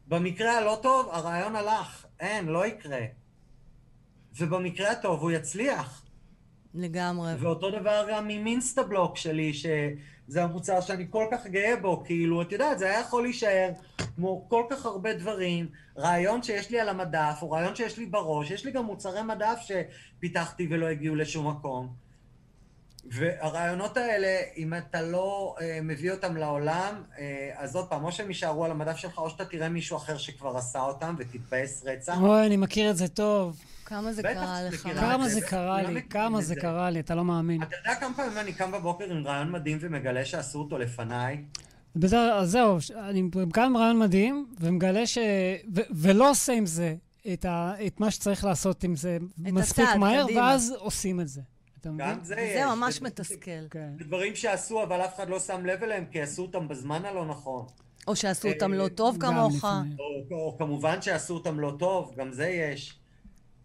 במקרה הלא טוב, הרעיון הלך. אין, לא יקרה. ובמקרה הטוב הוא יצליח. לגמרי. ואותו דבר גם עם אינסטבלוק שלי, שזה המוצר שאני כל כך גאה בו, כאילו, את יודעת, זה היה יכול להישאר כמו כל כך הרבה דברים, רעיון שיש לי על המדף, או רעיון שיש לי בראש, יש לי גם מוצרי מדף שפיתחתי ולא הגיעו לשום מקום. והרעיונות האלה, אם אתה לא uh, מביא אותם לעולם, uh, אז עוד פעם, או שהם יישארו על המדף שלך, או שאתה תראה מישהו אחר שכבר עשה אותם ותתבאס רצח. אוי, אני מכיר את זה טוב. כמה זה קרה לך? כמה זה קרה לי, כמה זה קרה לי, אתה לא מאמין. אתה יודע כמה פעמים אני קם בבוקר עם רעיון מדהים ומגלה שעשו אותו לפניי? אז זהו, אני קם עם רעיון מדהים, ומגלה ש... ולא עושה עם זה את מה שצריך לעשות עם זה מספיק מהר, ואז עושים את זה. גם זה יש. זה ממש מתסכל. כן. דברים שעשו, אבל אף אחד לא שם לב אליהם, כי עשו אותם בזמן הלא נכון. או שעשו אותם לא טוב כמוך. או כמובן שעשו אותם לא טוב, גם זה יש.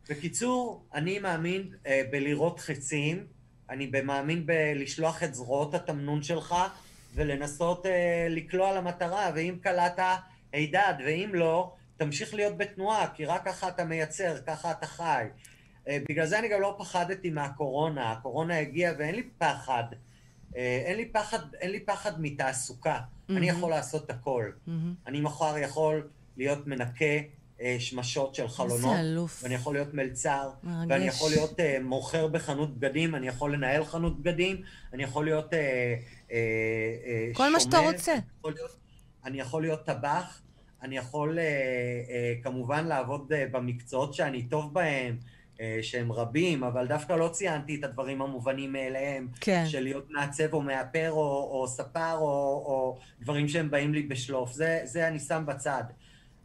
בקיצור, אני מאמין אה, בלראות חצים, אני מאמין בלשלוח את זרועות התמנון שלך ולנסות אה, לקלוע למטרה, ואם קלעת, הידד, ואם לא, תמשיך להיות בתנועה, כי רק ככה אתה מייצר, ככה אתה חי. אה, בגלל זה אני גם לא פחדתי מהקורונה, הקורונה הגיעה ואין לי פחד, אה, אין לי פחד, אין לי פחד מתעסוקה, mm-hmm. אני יכול לעשות הכל. Mm-hmm. אני מחר יכול להיות מנקה אה, שמשות של חלונות, ואני יכול להיות מלצר, מרגש. ואני יכול להיות uh, מוכר בחנות בגדים, אני יכול לנהל חנות בגדים, אני יכול להיות uh, uh, uh, כל שומר, מה שאתה רוצה. יכול להיות, אני יכול להיות טבח, אני יכול uh, uh, כמובן לעבוד uh, במקצועות שאני טוב בהם, שהם רבים, אבל דווקא לא ציינתי את הדברים המובנים מאליהם, כן. של להיות מעצב או מאפר או, או ספר או, או דברים שהם באים לי בשלוף, זה, זה אני שם בצד.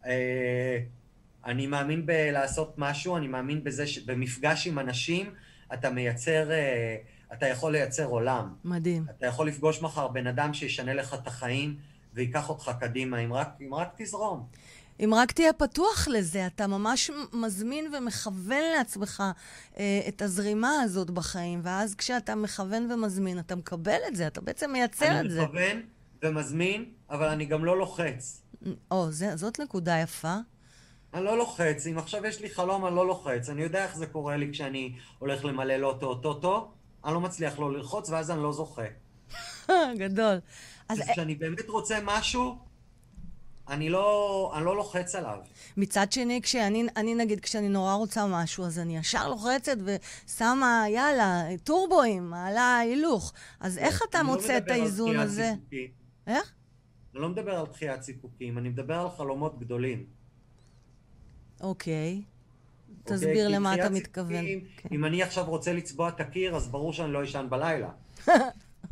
Uh, אני מאמין בלעשות משהו, אני מאמין בזה שבמפגש עם אנשים אתה מייצר, אה, אתה יכול לייצר עולם. מדהים. אתה יכול לפגוש מחר בן אדם שישנה לך את החיים וייקח אותך קדימה, אם רק, אם רק תזרום. אם רק תהיה פתוח לזה, אתה ממש מזמין ומכוון לעצמך אה, את הזרימה הזאת בחיים, ואז כשאתה מכוון ומזמין, אתה מקבל את זה, אתה בעצם מייצר את זה. אני מכוון ומזמין, אבל אני גם לא לוחץ. או, זה, זאת נקודה יפה. אני לא לוחץ, אם עכשיו יש לי חלום אני לא לוחץ, אני יודע איך זה קורה לי כשאני הולך למלא לוטו או טוטו, אני לא מצליח לא ללחוץ ואז אני לא זוכה. גדול. אז כשאני באמת רוצה משהו, אני לא, אני לא לוחץ עליו. מצד שני, כשאני, אני נגיד, כשאני נורא רוצה משהו, אז אני ישר לוחצת ושמה, יאללה, טורבואים, מעלה הילוך. אז איך אתה לא מוצא את האיזון הזה? איך? אני לא מדבר על דחיית סיפוקים, אני מדבר על חלומות גדולים. אוקיי. תסביר אוקיי, למה אתה מתכוון. כן. אם אני עכשיו רוצה לצבוע את הקיר, אז ברור שאני לא אשן בלילה.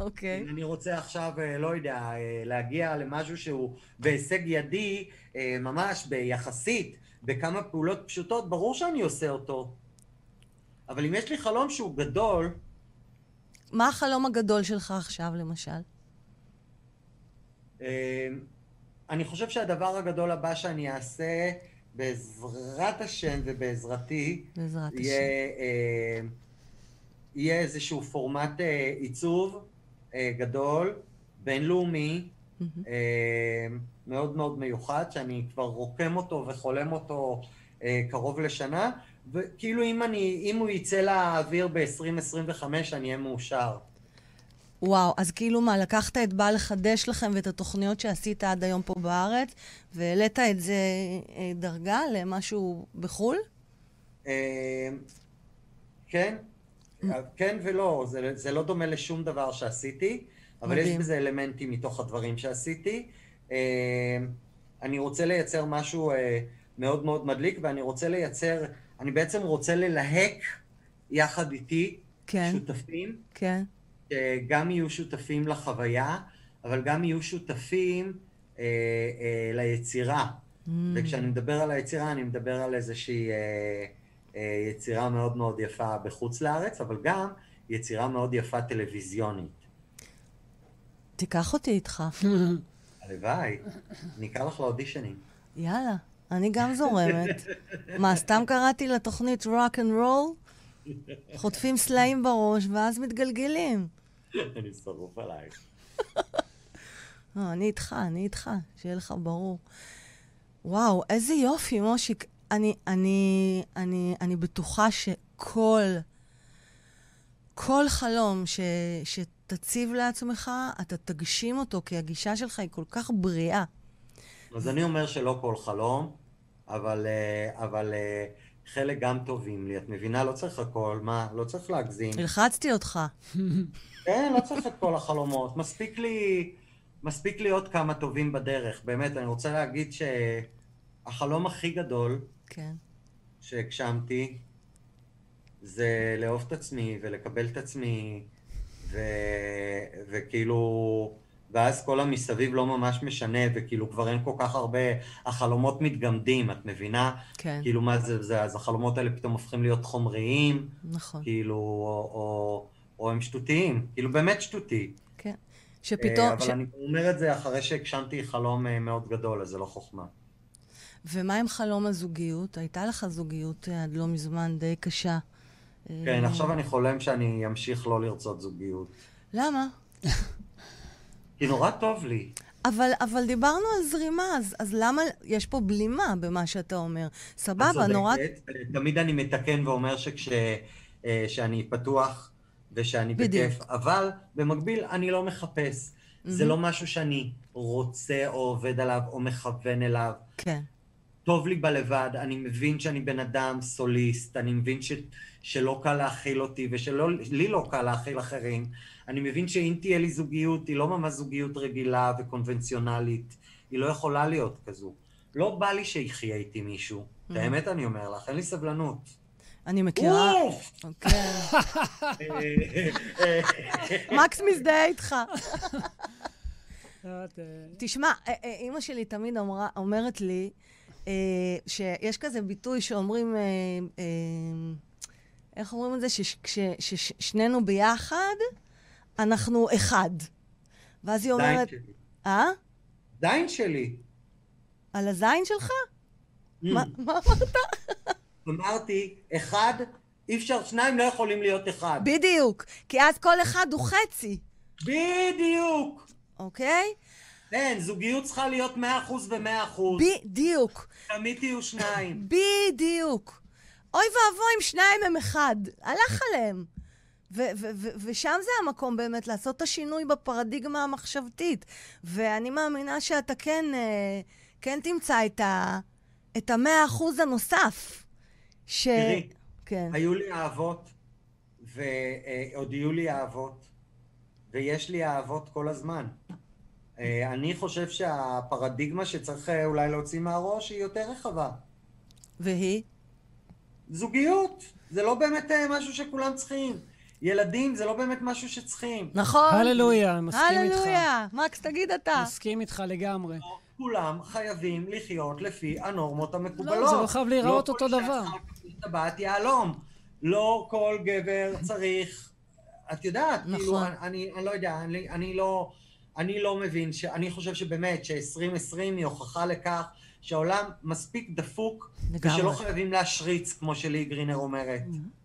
אוקיי. אם אני רוצה עכשיו, אה, לא יודע, אה, להגיע למשהו שהוא בהישג ידי, אה, ממש ביחסית, בכמה פעולות פשוטות, ברור שאני עושה אותו. אבל אם יש לי חלום שהוא גדול... מה החלום הגדול שלך עכשיו, למשל? אני חושב שהדבר הגדול הבא שאני אעשה, בעזרת השם ובעזרתי, בעזרת יהיה, אה, יהיה איזשהו פורמט אה, עיצוב גדול, בינלאומי, אה, מאוד מאוד מיוחד, שאני כבר רוקם אותו וחולם אותו אה, קרוב לשנה, וכאילו אם, אני, אם הוא יצא לאוויר ב-2025 אני אהיה מאושר. וואו, אז כאילו מה, לקחת את בא לחדש לכם ואת התוכניות שעשית עד היום פה בארץ, והעלית את זה אה, דרגה למשהו בחו"ל? אה, כן, כן ולא, זה, זה לא דומה לשום דבר שעשיתי, אבל מדהים. יש בזה אלמנטים מתוך הדברים שעשיתי. אה, אני רוצה לייצר משהו מאוד מאוד מדליק, ואני רוצה לייצר, אני בעצם רוצה ללהק יחד איתי כן. שותפים. כן. שגם יהיו שותפים לחוויה, אבל גם יהיו שותפים אה, אה, ליצירה. Mm. וכשאני מדבר על היצירה, אני מדבר על איזושהי אה, אה, יצירה מאוד מאוד יפה בחוץ לארץ, אבל גם יצירה מאוד יפה טלוויזיונית. תיקח אותי איתך. הלוואי, אני אקרא לך לאודישנים. יאללה, אני גם זורמת. מה, סתם קראתי לתוכנית rock and roll? חוטפים סלעים בראש, ואז מתגלגלים. אני שרוף עלייך. לא, אני איתך, אני איתך, שיהיה לך ברור. וואו, איזה יופי, מושיק. אני, אני, אני, אני בטוחה שכל, כל חלום ש, שתציב לעצמך, אתה תגשים אותו, כי הגישה שלך היא כל כך בריאה. אז אני אומר שלא כל חלום, אבל, אה, אבל אה, חלק גם טובים לי. את מבינה? לא צריך הכל, מה? לא צריך להגזים. הלחצתי אותך. כן, לא צריך את כל החלומות. מספיק לי, מספיק לי עוד כמה טובים בדרך. באמת, אני רוצה להגיד שהחלום הכי גדול. שהגשמתי זה לאהוב את עצמי ולקבל את עצמי, ו... וכאילו... ואז כל המסביב לא ממש משנה, וכאילו כבר אין כל כך הרבה, החלומות מתגמדים, את מבינה? כן. כאילו מה זה, זה, אז החלומות האלה פתאום הופכים להיות חומריים. נכון. כאילו, או, או, או הם שטותיים, כאילו באמת שטותי. כן. שפתאום... אבל ש... אני אומר את זה אחרי שהגשמתי חלום אה, מאוד גדול, אז זה לא חוכמה. ומה עם חלום הזוגיות? הייתה לך זוגיות אה, עד לא מזמן די קשה. כן, עכשיו אני חולם שאני אמשיך לא לרצות זוגיות. למה? כי נורא טוב לי. אבל, אבל דיברנו על זרימה, אז, אז למה יש פה בלימה במה שאתה אומר? סבבה, נורא... תמיד אני מתקן ואומר שכשאני פתוח ושאני בדיוק. בכיף, אבל במקביל אני לא מחפש. Mm-hmm. זה לא משהו שאני רוצה או עובד עליו או מכוון אליו. כן. טוב לי בלבד, אני מבין שאני בן אדם סוליסט, אני מבין ש, שלא קל להכיל אותי ושלי לא קל להכיל אחרים. אני מבין שאם תהיה לי זוגיות, היא לא ממש זוגיות רגילה וקונבנציונלית, היא לא יכולה להיות כזו. לא בא לי שיחיה איתי מישהו, את האמת אני אומר לך, אין לי סבלנות. אני מכירה... אוף! כן. מקס מזדהה איתך. תשמע, אימא שלי תמיד אומרת לי, שיש כזה ביטוי שאומרים, איך אומרים את זה? ששנינו ביחד, אנחנו אחד. ואז היא אומרת... אה? זין שלי. על הזין שלך? Mm. מה אמרת? אמרתי, אחד, אי אפשר, שניים לא יכולים להיות אחד. בדיוק. כי אז כל אחד הוא חצי, בדיוק. אוקיי? כן, זוגיות צריכה להיות 100% ו-100%. בדיוק. תמיד תהיו שניים. בדיוק. אוי ואבוי אם שניים הם אחד. הלך עליהם. ו- ו- ו- ושם זה המקום באמת לעשות את השינוי בפרדיגמה המחשבתית. ואני מאמינה שאתה כן, אה, כן תמצא את, ה- את המאה אחוז הנוסף. ש... תראי, כן. היו לי אהבות, ועוד יהיו לי אהבות, ויש לי אהבות כל הזמן. אה, אני חושב שהפרדיגמה שצריך אה, אולי להוציא מהראש היא יותר רחבה. והיא? זוגיות, זה לא באמת אה, משהו שכולם צריכים. ילדים זה לא באמת משהו שצריכים. נכון. הללויה, מסכים איתך. הללויה. מקס, תגיד אתה. מסכים איתך לגמרי. כולם חייבים לחיות לפי הנורמות המקובלות. לא, זה לא חייב להיראות אותו דבר. לא כל שעת טבעת יהלום. לא כל גבר צריך, את יודעת, נכון. כאילו, אני, אני לא יודע, אני, אני לא... אני לא מבין, ש... אני חושב שבאמת ש-2020 היא הוכחה לכך שהעולם מספיק דפוק, לגמרי. ושלא חייבים להשריץ, כמו שלי גרינר אומרת.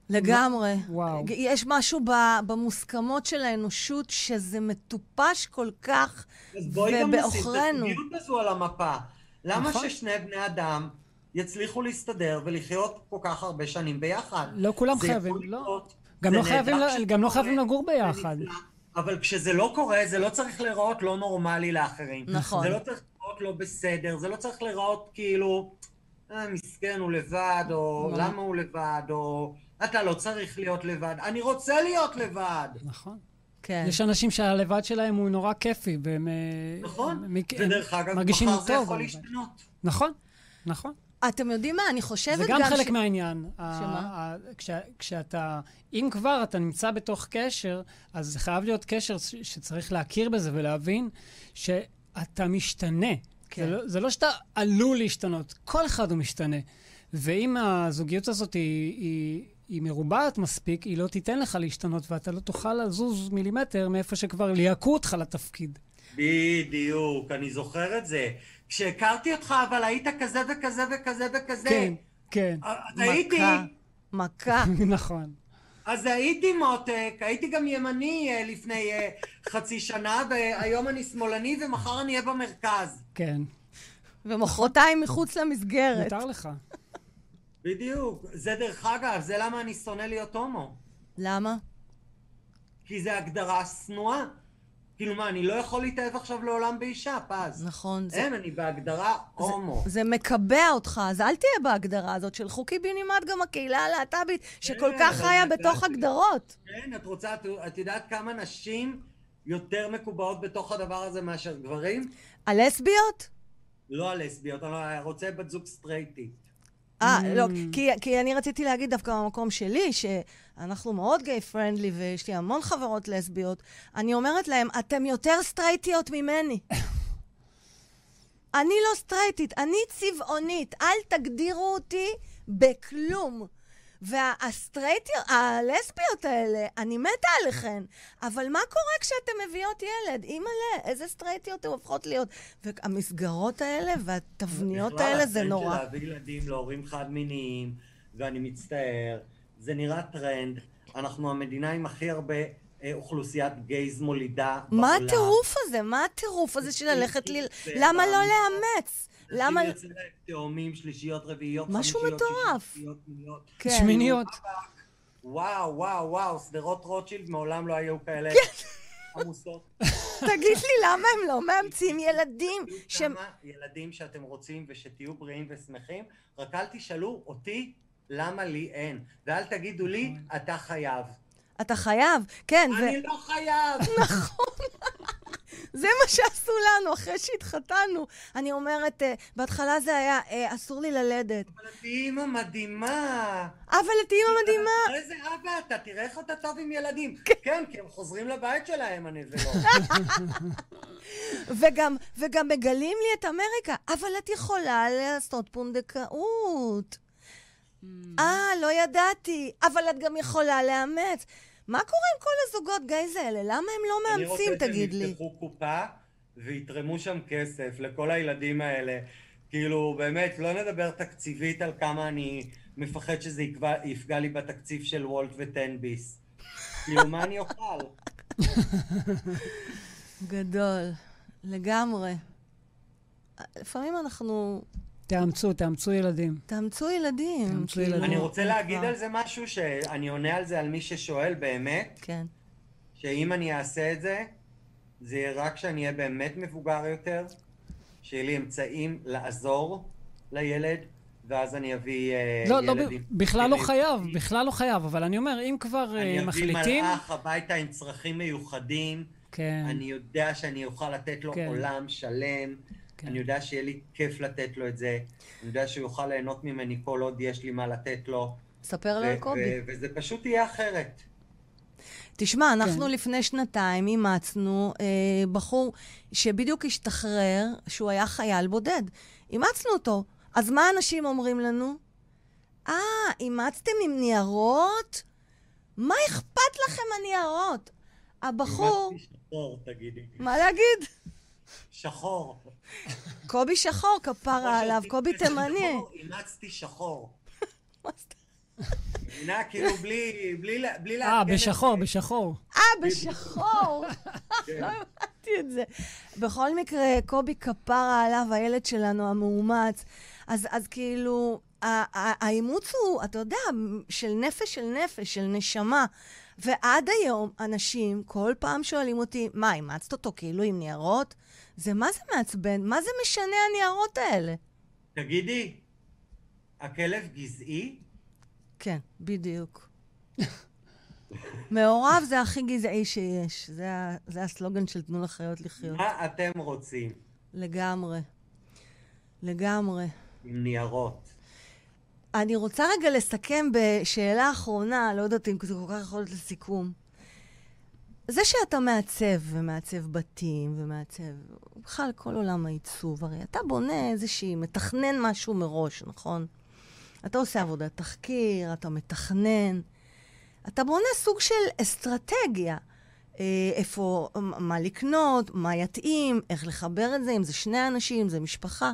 לגמרי. וואו. יש משהו ב- במוסכמות של האנושות שזה מטופש כל כך, אז בואי גם נשים את ובעוכרינו. הזוגיות הזו על המפה. למה נכון. ששני בני אדם יצליחו להסתדר ולחיות כל כך הרבה שנים ביחד? לא כולם חייבים, לא. גם לא חייבים גם לא חייבים לגור ביחד. נפלא. אבל כשזה לא קורה, זה לא צריך להיראות לא נורמלי לאחרים. נכון. זה לא צריך להיראות לא בסדר, זה לא צריך להיראות כאילו, אה, מסכן, הוא לבד, או לא. למה הוא לבד, או אתה לא צריך להיות לבד. אני רוצה להיות לבד. נכון. כן. יש אנשים שהלבד שלהם הוא נורא כיפי, והם... אה, נכון? הם- הם ודרך אגב, מחר זה טוב. יכול להשתנות. נכון, נכון. אתם יודעים מה? אני חושבת זה גם גם חלק ש- מהעניין. שמה? ה- כש- כשאתה, אם כבר אתה נמצא בתוך קשר, אז זה חייב להיות קשר ש- שצריך להכיר בזה ולהבין שאתה משתנה. כן. זה, לא, זה לא שאתה עלול להשתנות, כל אחד הוא משתנה. ואם הזוגיות הזאת היא, היא, היא מרובעת מספיק, היא לא תיתן לך להשתנות, ואתה לא תוכל לזוז מילימטר מאיפה שכבר ליהקו אותך לתפקיד. בדיוק, אני זוכר את זה. כשהכרתי אותך, אבל היית כזה וכזה וכזה וכזה. כן, כן, אז הייתי, מכה. מכה. נכון. אז הייתי מותק, הייתי גם ימני אה, לפני אה, חצי שנה, והיום אני שמאלני ומחר אני אהיה במרכז. כן, ומחרתיים מחוץ למסגרת. מותר לך. בדיוק. זה דרך אגב, זה למה אני שונא להיות הומו. למה? כי זה הגדרה שנואה. כאילו מה, אני לא יכול להתאהב עכשיו לעולם באישה, פז. נכון. זה- אין, אני בהגדרה הומו. זה מקבע אותך, אז אל תהיה בהגדרה הזאת של חוקי בנימט גם הקהילה הלהט"בית, שכל כן, כך חיה זה- בתוך זה- הגדרות. כן, את רוצה, את, את יודעת כמה נשים יותר מקובעות בתוך הדבר הזה מאשר גברים? הלסביות? לא הלסביות, אני רוצה בת זוג סטרייטית. אה, לא, כי, כי אני רציתי להגיד דווקא במקום שלי, שאנחנו מאוד גיי פרנדלי ויש לי המון חברות לסביות, אני אומרת להם, אתם יותר סטרייטיות ממני. אני לא סטרייטית, אני צבעונית, אל תגדירו אותי בכלום. והסטרייטיות, הלסביות האלה, אני מתה עליכן, אבל מה קורה כשאתן מביאות ילד? אימא'לה, איזה סטרייטיות הן הופכות להיות. והמסגרות האלה והתבניות בכלל, האלה זה נורא. של להביא ילדים להורים חד-מיניים, ואני מצטער, זה נראה טרנד. אנחנו המדינה עם הכי הרבה אה, אוכלוסיית gays מולידה בעולם. מה הטירוף הזה? מה הטירוף הזה של ללכת ל... למה לא לאמץ? למה... להם תאומים, שלישיות, רביעיות, משהו מטורף. שמיניות. כן. שמיניות. וואו, וואו, וואו, שדרות רוטשילד מעולם לא היו כאלה כן. עמוסות. תגיד לי, למה הם לא מאמצים ילדים? ש... ילדים שאתם רוצים ושתהיו בריאים ושמחים, רק אל תשאלו אותי למה לי אין. ואל תגידו לי, אתה חייב. אתה חייב, כן, ו... אני לא חייב! זה מה שעשו לנו אחרי שהתחתנו. אני אומרת, אה, בהתחלה זה היה, אה, אסור לי ללדת. אבל את אימא מדהימה. אבל את אימא מדהימה. איזה אבא אתה, תראה איך אתה טוב עם ילדים. כן, כי הם חוזרים לבית שלהם, הנבלות. וגם, וגם מגלים לי את אמריקה, אבל את יכולה לעשות פונדקאות. אה, לא ידעתי, אבל את גם יכולה לאמץ. מה קורה עם כל הזוגות גייז האלה? למה הם לא מאמצים, תגיד אני לי? רוצה שהם יפתחו קופה ויתרמו שם כסף לכל הילדים האלה. כאילו, באמת, לא נדבר תקציבית על כמה אני מפחד שזה יפגע, יפגע לי בתקציב של וולט וטנביס. כאילו, מה אני אוכל? גדול, לגמרי. לפעמים אנחנו... תאמצו, תאמצו ילדים. תאמצו ילדים. תאמצו כאילו, ילדים. אני רוצה אם להגיד. על זה משהו שאני עונה על זה על מי ששואל באמת, כן. שאם אני אעשה את זה, זה יהיה רק כשאני אהיה באמת מבוגר יותר, שיהיה לי אמצעים לעזור לילד, ואז אני אביא אה, לא, לא, ילדים. בכלל לא. חייב, בכלל לא חייב, אבל אני אומר, אם כבר אה, אני אביא מחליטים... מלאך הביתה עם צרכים מיוחדים, כן, אני יודע שאני אוכל לתת לו כן. עולם שלם. אני יודע שיהיה לי כיף לתת לו את זה, אני יודע שהוא יוכל ליהנות ממני כל עוד יש לי מה לתת לו, ספר לו על קובי. וזה פשוט יהיה אחרת. תשמע, אנחנו כן. לפני שנתיים אימצנו אה, בחור שבדיוק השתחרר, שהוא היה חייל בודד. אימצנו אותו. אז מה אנשים אומרים לנו? אה, אימצתם עם ניירות? מה אכפת לכם הניירות? הבחור... אימצתי שחור, תגידי. מה להגיד? שחור. קובי שחור, כפרה עליו, קובי תימני. אימצתי שחור. מבינה? כאילו בלי, בלי, בלי אה, לעדכן את בשחור, זה. בשחור. אה, בשחור. לא הבנתי את זה. בכל מקרה, קובי כפרה עליו, הילד שלנו המאומץ. אז, אז כאילו, האימוץ הוא, אתה יודע, של נפש של נפש, של נשמה. ועד היום, אנשים כל פעם שואלים אותי, מה, אימצת אותו כאילו עם ניירות? זה מה זה מעצבן? מה זה משנה הניירות האלה? תגידי, הכלב גזעי? כן, בדיוק. מעורב זה הכי גזעי שיש. זה, זה הסלוגן של תנו לחיות לחיות. מה אתם רוצים לגמרי. לגמרי. עם ניירות? אני רוצה רגע לסכם בשאלה אחרונה, לא יודעת אם זה כל כך יכול להיות לסיכום. זה שאתה מעצב, ומעצב בתים, ומעצב, בכלל כל עולם העיצוב, הרי אתה בונה איזושהי, מתכנן משהו מראש, נכון? אתה עושה עבודת תחקיר, אתה מתכנן, אתה בונה סוג של אסטרטגיה. אה, איפה, מה לקנות, מה יתאים, איך לחבר את זה, אם זה שני אנשים, אם זה משפחה.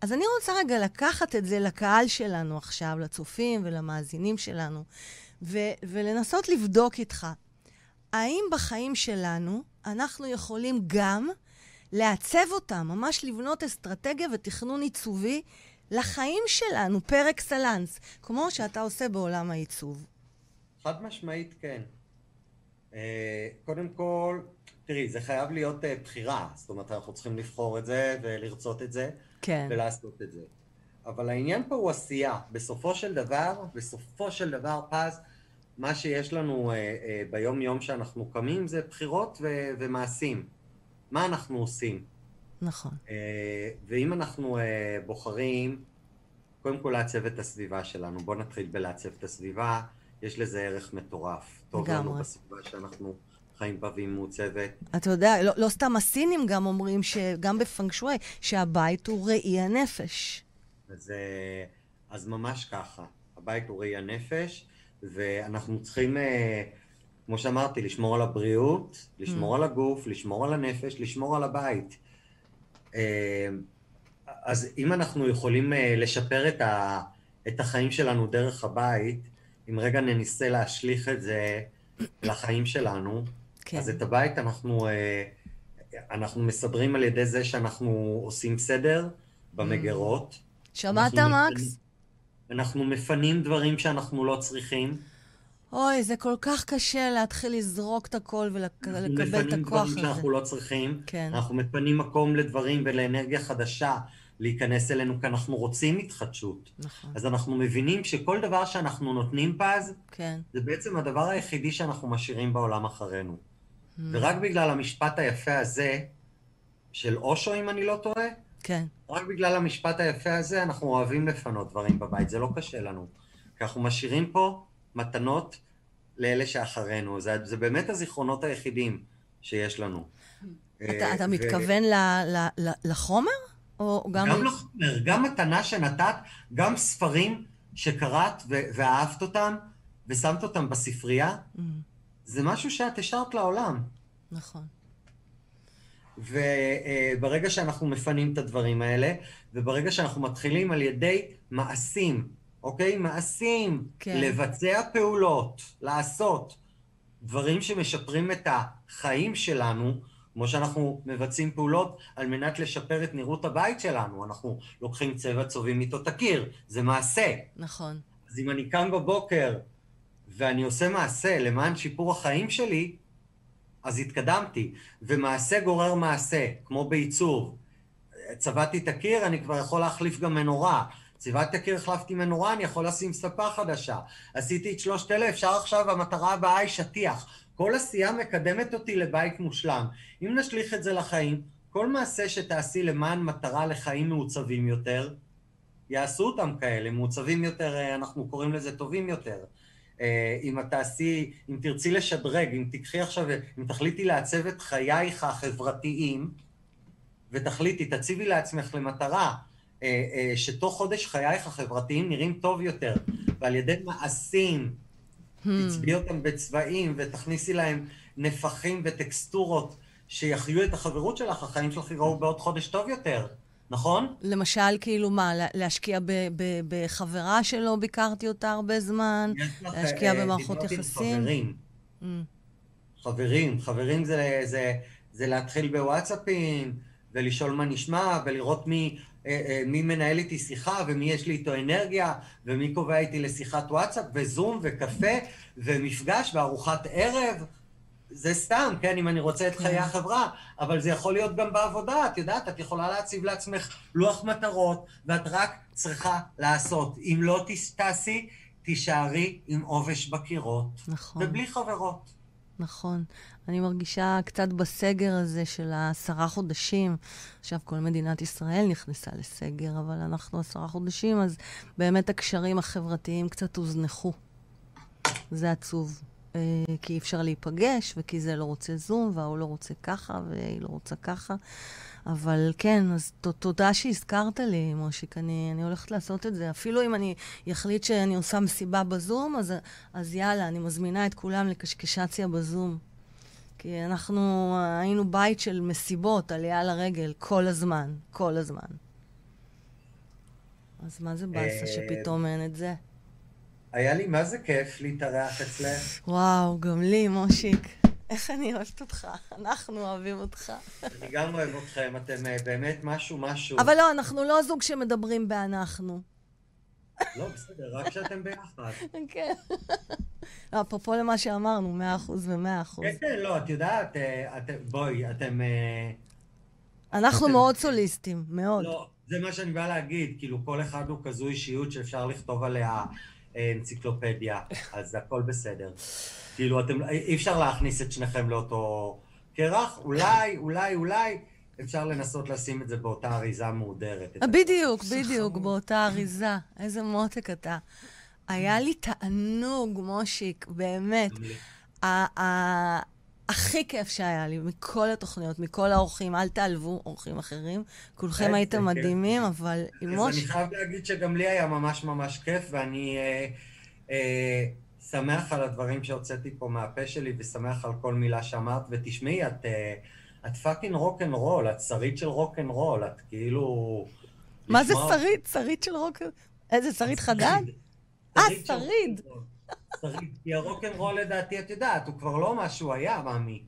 אז אני רוצה רגע לקחת את זה לקהל שלנו עכשיו, לצופים ולמאזינים שלנו, ו- ולנסות לבדוק איתך, האם בחיים שלנו אנחנו יכולים גם לעצב אותם, ממש לבנות אסטרטגיה ותכנון עיצובי לחיים שלנו, פר אקסלנס, כמו שאתה עושה בעולם העיצוב. חד משמעית כן. אה, קודם כל, תראי, זה חייב להיות אה, בחירה. זאת אומרת, אנחנו צריכים לבחור את זה ולרצות את זה, כן. ולעשות את זה. אבל העניין פה הוא עשייה. בסופו של דבר, בסופו של דבר, פז, מה שיש לנו אה, אה, ביום-יום שאנחנו קמים זה בחירות ו- ומעשים. מה אנחנו עושים? נכון. אה, ואם אנחנו בוחרים, קודם כל לעצב את הסביבה שלנו. בואו נתחיל בלעצב את הסביבה, יש לזה ערך מטורף. טוב לנו. בסביבה שאנחנו חיים בה והיא מעוצבת. אתה יודע, לא, לא סתם הסינים גם אומרים, שגם בפנגשווי, שהבית הוא ראי הנפש. אז, אז ממש ככה. הבית הוא ראי הנפש, ואנחנו צריכים, אה, כמו שאמרתי, לשמור על הבריאות, לשמור Mm. על הגוף, לשמור על הנפש, לשמור על הבית. אה, אז אם אנחנו יכולים אה, לשפר את, ה, את החיים שלנו דרך הבית, אם רגע ננסה להשליך את זה לחיים שלנו, כן. אז את הבית אנחנו, אנחנו מסדרים על ידי זה שאנחנו עושים סדר במגירות. שמעת, מקס? מפנים- אנחנו מפנים דברים שאנחנו לא צריכים. אוי, זה כל כך קשה להתחיל לזרוק את הכל ולקבל את מפנים הכוח דברים הזה. שאנחנו לא צריכים. כן. אנחנו מפנים מקום לדברים ולאנרגיה חדשה להיכנס אלינו, כי אנחנו רוצים התחדשות. נכון. אז אנחנו מבינים שכל דבר שאנחנו נותנים פז, כן. זה בעצם הדבר היחידי שאנחנו משאירים בעולם אחרינו. Mm. ורק בגלל המשפט היפה הזה, של אושו, אם אני לא טועה, כן. רק בגלל המשפט היפה הזה אנחנו אוהבים לפנות דברים בבית, זה לא קשה לנו. כי אנחנו משאירים פה מתנות לאלה שאחרינו. זה, זה באמת הזיכרונות היחידים שיש לנו. אתה, אה, אתה ו- מתכוון ל, ל, ל, לחומר? או גם... גם לחומר, גם מתנה שנתת, גם ספרים שקראת ו- ואהבת אותם, ושמת אותם בספרייה, Mm, זה משהו שאת השארת לעולם. נכון. וברגע שאנחנו מפנים את הדברים האלה, וברגע שאנחנו מתחילים על ידי מעשים, אוקיי? מעשים, כן. לבצע פעולות, לעשות דברים שמשפרים את החיים שלנו, כמו שאנחנו מבצעים פעולות על מנת לשפר את נראות הבית שלנו. אנחנו לוקחים צבע, צובעים איתו את הקיר, זה מעשה. נכון. אז אם אני קם בבוקר ואני עושה מעשה למען שיפור החיים שלי, אז התקדמתי. ומעשה גורר מעשה, כמו בעיצוב. צבעתי את הקיר, אני כבר יכול להחליף גם מנורה. צבעתי את הקיר, החלפתי מנורה, אני יכול לשים ספה חדשה. עשיתי את שלושת אלה, אפשר עכשיו, המטרה הבאה היא שטיח. כל עשייה מקדמת אותי לבית מושלם. אם נשליך את זה לחיים, כל מעשה שתעשי למען מטרה לחיים מעוצבים יותר, יעשו אותם כאלה, מעוצבים יותר, אה, אנחנו קוראים לזה טובים יותר. אה, אם את תעשי, אם תרצי לשדרג, אם תיקחי עכשיו, אם תחליטי לעצב את חייך החברתיים, ותחליטי, תציבי לעצמך למטרה אה, אה, שתוך חודש חייך החברתיים נראים טוב יותר, ועל ידי מעשים, Hmm. תצביעי אותם בצבעים ותכניסי להם נפחים וטקסטורות שיחיו את החברות שלך, החיים שלך יראו בעוד חודש טוב יותר, נכון? למשל, כאילו מה, לה- להשקיע בחברה שלא ביקרתי אותה הרבה זמן, לך, להשקיע אה, במערכות יחסים. חברים. Mm. חברים, חברים זה, זה, זה להתחיל בוואטסאפים, ולשאול מה נשמע, ולראות מי, אה, אה, מי מנהל איתי שיחה, ומי יש לי איתו אנרגיה, ומי קובע איתי לשיחת וואטסאפ, וזום, וקפה, ומפגש, וארוחת ערב. זה סתם, כן, אם אני רוצה את חיי החברה, אבל זה יכול להיות גם בעבודה, את יודעת, את יכולה להציב לעצמך לוח מטרות, ואת רק צריכה לעשות. אם לא תעשי, תישארי עם עובש בקירות. נכון. ובלי חברות. נכון. אני מרגישה קצת בסגר הזה של העשרה חודשים. עכשיו כל מדינת ישראל נכנסה לסגר, אבל אנחנו עשרה חודשים, אז באמת הקשרים החברתיים קצת הוזנחו. זה עצוב. אה, כי אי אפשר להיפגש, וכי זה לא רוצה זום, וההוא לא רוצה ככה, והיא לא רוצה ככה. אבל כן, אז ת, תודה שהזכרת לי, מושיק. אני, אני הולכת לעשות את זה. אפילו אם אני אחליט שאני עושה מסיבה בזום, אז, אז יאללה, אני מזמינה את כולם לקשקשציה בזום. כי אנחנו היינו בית של מסיבות, עלייה לרגל, כל הזמן, כל הזמן. אז מה זה באסה אה, שפתאום אין את זה? היה לי מה זה כיף להתארח אצלך. וואו, גם לי, מושיק. איך אני אוהבת אותך. אנחנו אוהבים אותך. אני גם אוהב אתכם, אתם אה, באמת משהו משהו. אבל לא, אנחנו לא זוג שמדברים באנחנו. לא, בסדר, רק שאתם ביחד. כן. לא, אפרופו למה שאמרנו, מאה אחוז ומאה אחוז. כן, כן, לא, את יודעת, אה, אתם, בואי, אתם... אה, אנחנו אתם- מאוד סוליסטים, מאוד. לא, זה מה שאני בא להגיד, כאילו, כל אחד הוא כזו אישיות שאפשר לכתוב עליה אנציקלופדיה, אז הכל בסדר. כאילו, אתם, אי אפשר להכניס את שניכם לאותו קרח, אולי, אולי, אולי, אפשר לנסות לשים את זה באותה אריזה מהודרת. בדיוק, בדיוק, באותה אריזה. איזה מותק אתה. היה לי תענוג, מושיק, באמת. הכי כיף שהיה לי מכל התוכניות, מכל האורחים, אל תעלבו אורחים אחרים, כולכם הייתם. מדהימים, אבל עם אז אני. חייב להגיד שגם לי היה ממש ממש כיף, ואני אה, אה, שמח על הדברים שהוצאתי פה מהפה שלי, ושמח על כל מילה שאמרת, ותשמעי, את, אה, את פאקינג רול, את שרית של רול, את כאילו... מה זה שרית? שרית של רוק... איזה שרית חדד? אה, שריד. כי ה rock and roll לדעתי, את יודעת, הוא כבר לא מה שהוא היה, מאמי.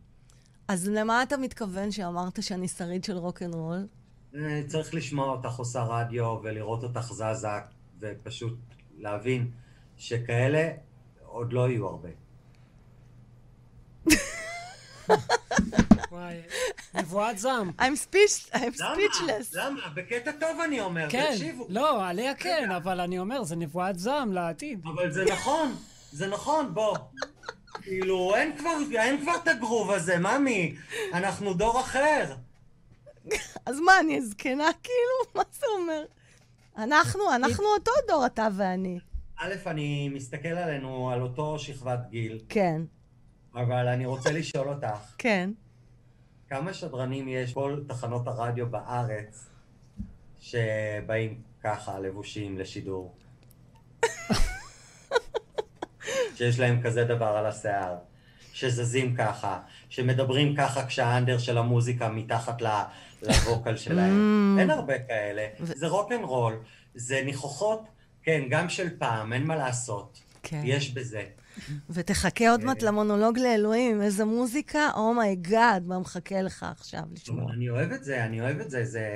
אז למה אתה מתכוון שאמרת שאני שריד של רוקנרול? אה, צריך לשמוע אותך עושה רדיו ולראות אותך זזה, ופשוט להבין שכאלה עוד לא יהיו הרבה. וואי, נבואת זעם. I'm, speechless. למה? בקטע טוב אני אומר, כן, תקשיבו. לא, עליה כן, אבל אני אומר, זה נבואת זעם לעתיד. אבל זה נכון, זה נכון, בוא. כאילו, אין כבר, אין כבר את הגרוב הזה, ממי. אנחנו דור אחר. אז מה, אני זקנה כאילו? מה זה אומר? אנחנו, אנחנו אותו דור, אתה ואני. א', אני מסתכל עלינו, על אותו שכבת גיל, כן, אבל אני רוצה לשאול אותך, כן. כמה שדרנים יש כל תחנות הרדיו בארץ שבאים ככה, לבושים לשידור? שיש להם כזה דבר על השיער, שזזים ככה, שמדברים ככה כשה under של המוזיקה מתחת ל vocal שלהם. אממ. אין הרבה כאלה. זה rock and roll, זה ניחוחות, כן, גם של פעם, אין מה לעשות. כן. יש בזה. ותחכה עוד מעט למונולוג לאלוהים, איזה מוזיקה, oh my god, מה מחכה לך עכשיו לשמוע? אני אוהב את זה, אני אוהב את זה, זה,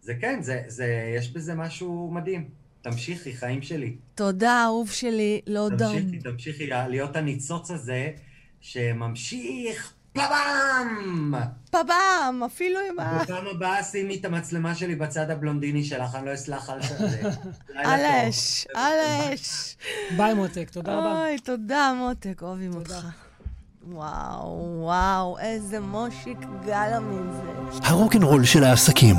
זה כן, זה, זה, יש בזה משהו מדהים. תמשיכי, חיים שלי. תודה, אהוב שלי, לא דם. תמשיכי, תמשיכי להיות הניצוץ הזה שממשיך פאבאם! פבאם, אפילו עם ה... בפעם הבאה שימי את המצלמה שלי בצד הבלונדיני שלך, אני לא אסלח על זה. על. האש, על האש. ביי מותק, תודה רבה. אוי, תודה, מותק, אוהבים אותך. וואו, וואו, איזה מושיק גלאמין זה. הרוקנרול של העסקים.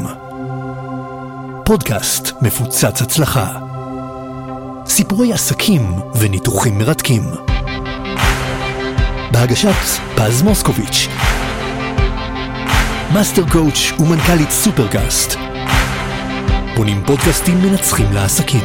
פודקאסט מפוצץ הצלחה. סיפורי עסקים וניתוחים מרתקים. בהגשת פז מוסקוביץ'. master coach ומנכ"לית סופרקאסט. בונים פודקאסטים מנצחים לעסקים.